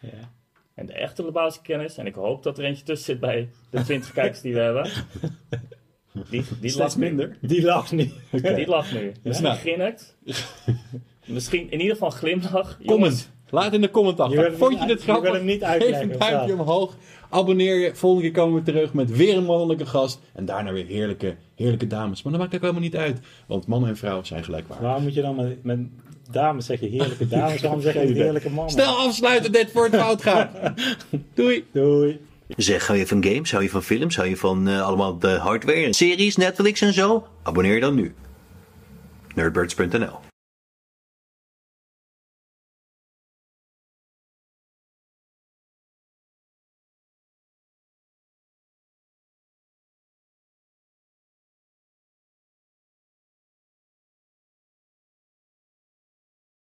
Ja. En de echte Lebowski-kennis, en ik hoop dat er eentje tussen zit bij de 20 kijkers die we hebben. [LAUGHS] Die, die lacht nu. minder. Die lacht niet. [LAUGHS] Die lacht nu. Misschien Nou. grinnikt. [LAUGHS] Misschien in ieder geval glimlach. Jongens, Comment. Laat in de comment Je achter. Vond je dit je wil grappig? hem niet Geef uitleggen, een duimpje omhoog. Abonneer je. Volgende keer komen we terug met weer een mannelijke gast. En daarna weer heerlijke, heerlijke dames. Maar dat maakt ook helemaal niet uit. Want mannen en vrouwen zijn gelijkwaardig. Waarom moet je dan met, met dames zeggen heerlijke dames? Waarom zeg je [LAUGHS] heerlijke mannen? Snel afsluiten dit voor het fout gaat. Doei. Doei. Zeg, hou je van games, hou je van films, hou je van eh, allemaal de hardware, series, Netflix en zo? Abonneer dan nu. Nerdbirds.nl